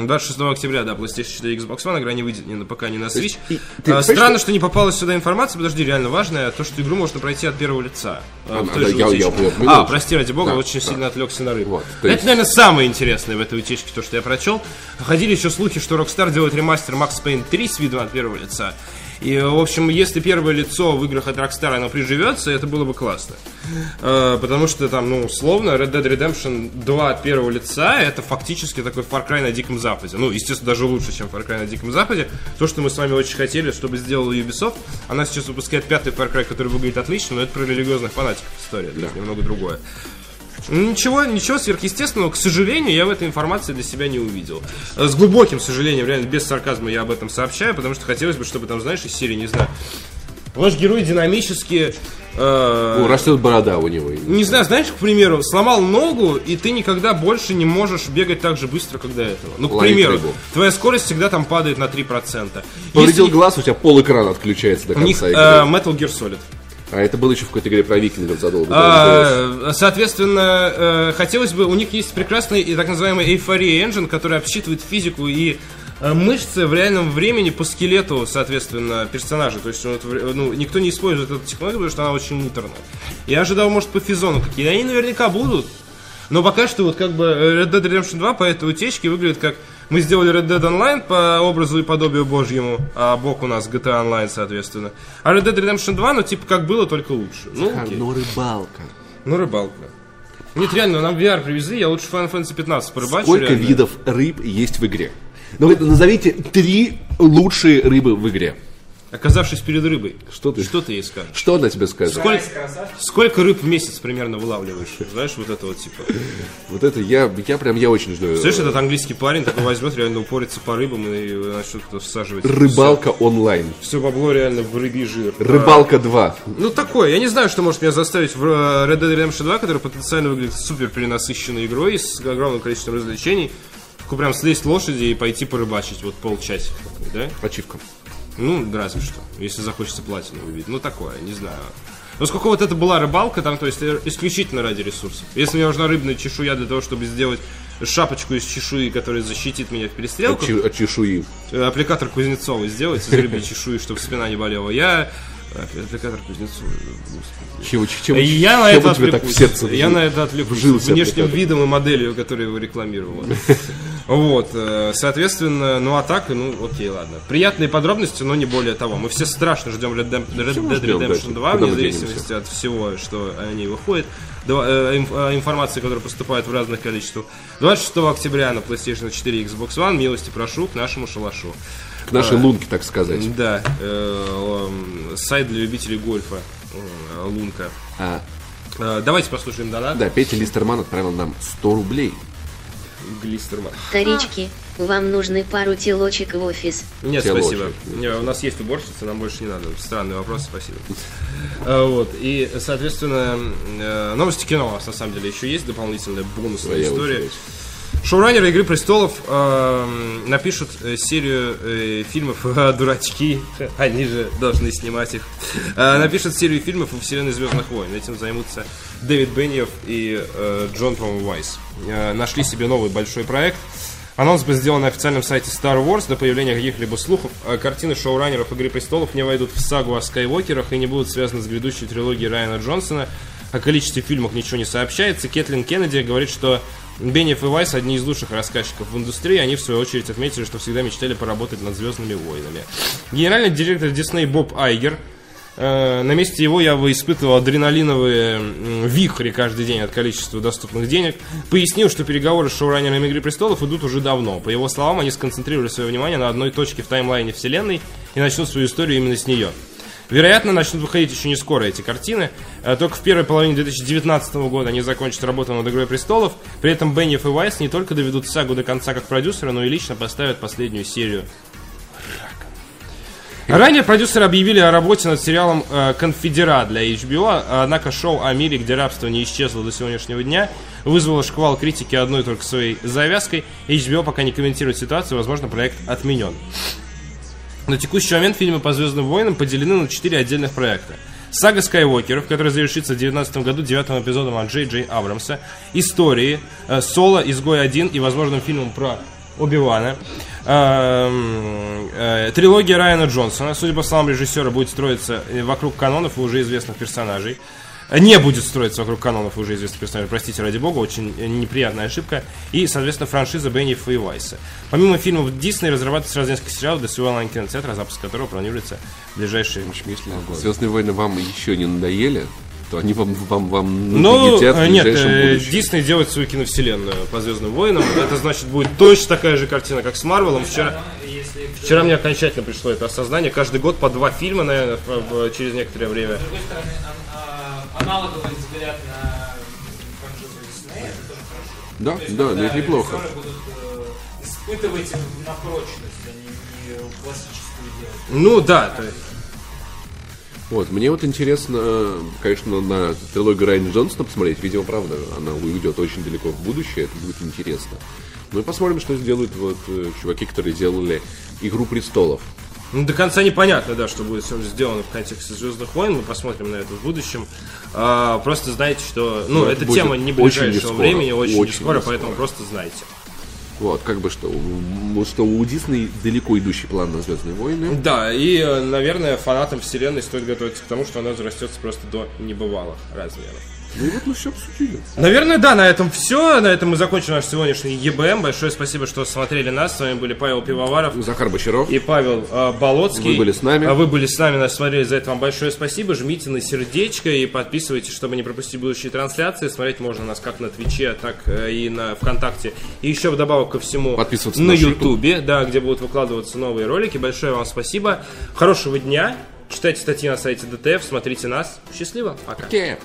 м, 26 октября, да, PlayStation 4 и Xbox One игра не выйдет ни на ПК, ни на Switch. ты А, понимаешь, Странно, что- не попалась сюда информация, подожди, реально важное, то, что игру можно пройти от первого лица. а, да, я- я- я. А, прости, ради бога, Да, очень да. сильно отвлекся на рыбу. Вот, то Это, есть- наверное, самое интересное в этой утечке, то, что я прочел. Ходили еще слухи, что Rockstar делает ремастер Max Payne 3 с видом от первого лица. И, в общем, если первое лицо в играх от Rockstar оно приживется, это было бы классно. Э, Потому что там, ну, условно, Red Dead Redemption 2 от первого лица это фактически такой Far Cry на Диком Западе. Ну, естественно, даже лучше, чем Far Cry на Диком Западе. То, что мы с вами очень хотели, чтобы сделала Ubisoft. Она сейчас выпускает пятый Far Cry, который выглядит отлично, но это про религиозных фанатиков история, то есть немного другое. Ничего, ничего сверхъестественного, к сожалению, я в этой информации для себя не увидел. Э, С глубоким сожалением, реально, без сарказма я об этом сообщаю, потому что хотелось бы, чтобы там, знаешь, из серии, не знаю, ваш герой динамически... э, Ну, растет борода у него. не знаю, знаешь, к примеру, сломал ногу, и ты никогда больше не можешь бегать так же быстро, как до этого. Ну, к Ловить примеру, рыбу. твоя скорость всегда там падает на 3%. Повредил Если- глаз, у тебя пол экрана отключается до У них конца э, игры. Metal Gear Solid. А это было еще в какой-то игре про викингов задолго. А, соответственно, э, хотелось бы, у них есть прекрасный и так называемый эйфория engine, который обсчитывает физику и э, мышцы в реальном времени по скелету, соответственно, персонажа. То есть, вот, ну, никто не использует эту технологию, потому что она очень муторная. Я ожидал, может, по физону какие Они наверняка будут. Но пока что вот как бы Red Dead Redemption 2 по этой утечке выглядит как мы сделали Red Dead Online по образу и подобию божьему, а бог у нас GTA Online, соответственно. А Red Dead Redemption 2, ну, типа, как было, только лучше. Ну, окей. Ну, рыбалка. Ну, рыбалка. Нет, реально, нам VR привезли, я лучше Final Fantasy 15 порыбачу. Сколько реально. видов рыб есть в игре? Ну, назовите три лучшие рыбы в игре. Оказавшись перед рыбой, Что ты? что ты ей скажешь? Что она тебе скажет? Сколько, сколько рыб в месяц примерно вылавливаешь? Знаешь, вот это вот типа. Вот это я, я прям, я очень жду. Слышишь, этот английский парень такой возьмет, реально упорится по рыбам и начнет всаживать. Рыбалка онлайн. Все, бабло реально в рыбий жир. Рыбалка 2. Ну, такое. Я не знаю, что может меня заставить в э, Red Dead Redemption 2, который потенциально выглядит супер перенасыщенной игрой с огромным количеством развлечений. Прям слезть лошади и пойти порыбачить вот полчасика. Да? Ачивка. Ну, разве что. Если захочется платину увидеть. Ну, такое, не знаю. Но сколько вот это была рыбалка, там, то есть, э, исключительно ради ресурсов. Если мне нужна рыбная чешуя для того, чтобы сделать шапочку из чешуи, которая защитит меня в перестрелках, Очи- от чешуи. э, аппликатор Кузнецова сделать из рыбьей чешуи, чтобы спина не болела, я... э, Аппликатор Кузнецова. Чего, чем, И я на это отвлекусь. сердце Я на это отвлекусь. Внешним видом и моделью, которую его рекламировала. Вот, э, соответственно, ну а так, ну окей, ладно. Приятные подробности, но не более того. Мы все страшно ждем Red Dead, Redemption 2, куда вне зависимости от всего, что они выходят. Э, э, Информации, которая поступает в разных количествах. 26 октября на PlayStation 4 и Xbox One. Милости прошу к нашему шалашу. К нашей лунке, так сказать. Да, э, эм, сайт для любителей гольфа. э, Лунка. А, Э, Давайте послушаем донат. да, Петя Листерман отправил нам 100 рублей. Глистерман. Вторички, вам нужны пару телочек в офис. Нет, Телочек. спасибо. Не, у нас есть уборщица, нам больше не надо. Странный вопрос, спасибо. А, Вот. И, соответственно, новости кино у нас на самом деле еще есть дополнительная бонусная история. Шоураннеры Игры престолов эм, напишут э, серию э, фильмов э, «Дурачки», они же должны снимать их. Э, напишут серию фильмов во вселенной Звездных войн. Этим займутся Дэвид Бенниев и э, Джон, по-моему, Вайс. Э, нашли себе новый большой проект. Анонс был сделан на официальном сайте Star Wars до появления каких-либо слухов. А Картины шоураннеров «Игры престолов» не войдут в сагу о Скайуокерах и не будут связаны с грядущей трилогией Райана Джонсона. О количестве фильмов ничего не сообщается. Кэтлин Кеннеди говорит, что Бенниф и Вайс одни из лучших рассказчиков в индустрии. Они, в свою очередь, отметили, что всегда мечтали поработать над «Звездными войнами». Генеральный директор Дисней Боб Айгер Э, на месте его я бы испытывал адреналиновые вихри каждый день от количества доступных денег. Пояснил, что переговоры с шоураннерами «Игры престолов» идут уже давно. По его словам, они сконцентрировали свое внимание на одной точке в таймлайне вселенной и начнут свою историю именно с нее. Вероятно, начнут выходить еще не скоро эти картины. Э, Только в первой половине 2019 года они закончат работу над «Игрой престолов». При этом Бенниф и Вайс не только доведут сагу до конца как продюсеры, но и лично поставят последнюю серию Ранее продюсеры объявили о работе над сериалом э, «Конфедерат» для HBO, однако шоу о мире, где рабство не исчезло до сегодняшнего дня, вызвало шквал критики одной только своей завязкой. HBO пока не комментирует ситуацию, возможно, проект отменен. На текущий момент фильмы по «Звездным войнам» поделены на четыре отдельных проекта. Сага Скайуокеров, которая завершится в 2019 году девятым эпизодом от Джей Джей Абрамса. Истории, э, Соло, Изгой-1 и возможным фильмом про Оби-Вана. Эм, э, трилогия Райана Джонсона, судя по словам режиссера, будет строиться э, вокруг канонов и уже известных персонажей. Не будет строиться вокруг канонов уже известных персонажей. Простите, ради бога, очень неприятная ошибка. И, соответственно, франшиза Беннифа и Вайса. Помимо фильмов Дисней разрабатывается сразу несколько сериалов для своего онлайн-кинотеатра, запуск которого планируется в ближайшие если годы. Звездные войны вам еще не надоели, то они вам, вам, вам Ну, в э, нет, э, будущем. Дисней делает свою киновселенную по Звездным войнам. Это значит будет точно такая же картина, как с Марвелом. Вчера, вчера мне окончательно пришло это осознание. Каждый год по два фильма, наверное, через некоторое время. С другой стороны, аналоговый взгляд на франшизу из Да, То есть, да, когда это неплохо. будут э, испытывать на прочность, а не, не классическую делать. Ну да, то есть, Вот, мне вот интересно, конечно, на трилогию Райана Джонсона посмотреть. Видимо, правда, она уйдет очень далеко в будущее, это будет интересно. Ну и посмотрим, что сделают вот э, чуваки, которые делали Игру престолов. Ну, до конца непонятно, да, что будет сделано в контексте Звездных войн. Мы посмотрим на это в будущем. А, просто знайте, что, ну, Ну, эта тема не очень ближайшего скоро, времени, очень, очень скоро, поэтому просто знайте. Вот, как бы что, что у Дисней далеко идущий план на Звездные войны. Да, и, наверное, фанатам вселенной стоит готовиться к тому, что она разрастется просто до небывалых размеров. Ну и вот мы все обсудили. Наверное, да, на этом все. На этом мы закончим наш сегодняшний ЕБМ. Большое спасибо, что смотрели нас. С вами были Павел Пивоваров Захар Бочаров. и Павел э, Болоцкий. Вы были с нами. А вы были с нами, нас смотрели. За это вам большое спасибо. Жмите на сердечко и подписывайтесь, чтобы не пропустить будущие трансляции. Смотреть можно нас как на Твиче, так э, и на ВКонтакте. И еще вдобавок ко всему Подписываться на Ютубе, да, где будут выкладываться новые ролики. Большое вам спасибо. Хорошего дня. Читайте статьи на сайте ДТФ, смотрите нас. Счастливо. Пока. Окей.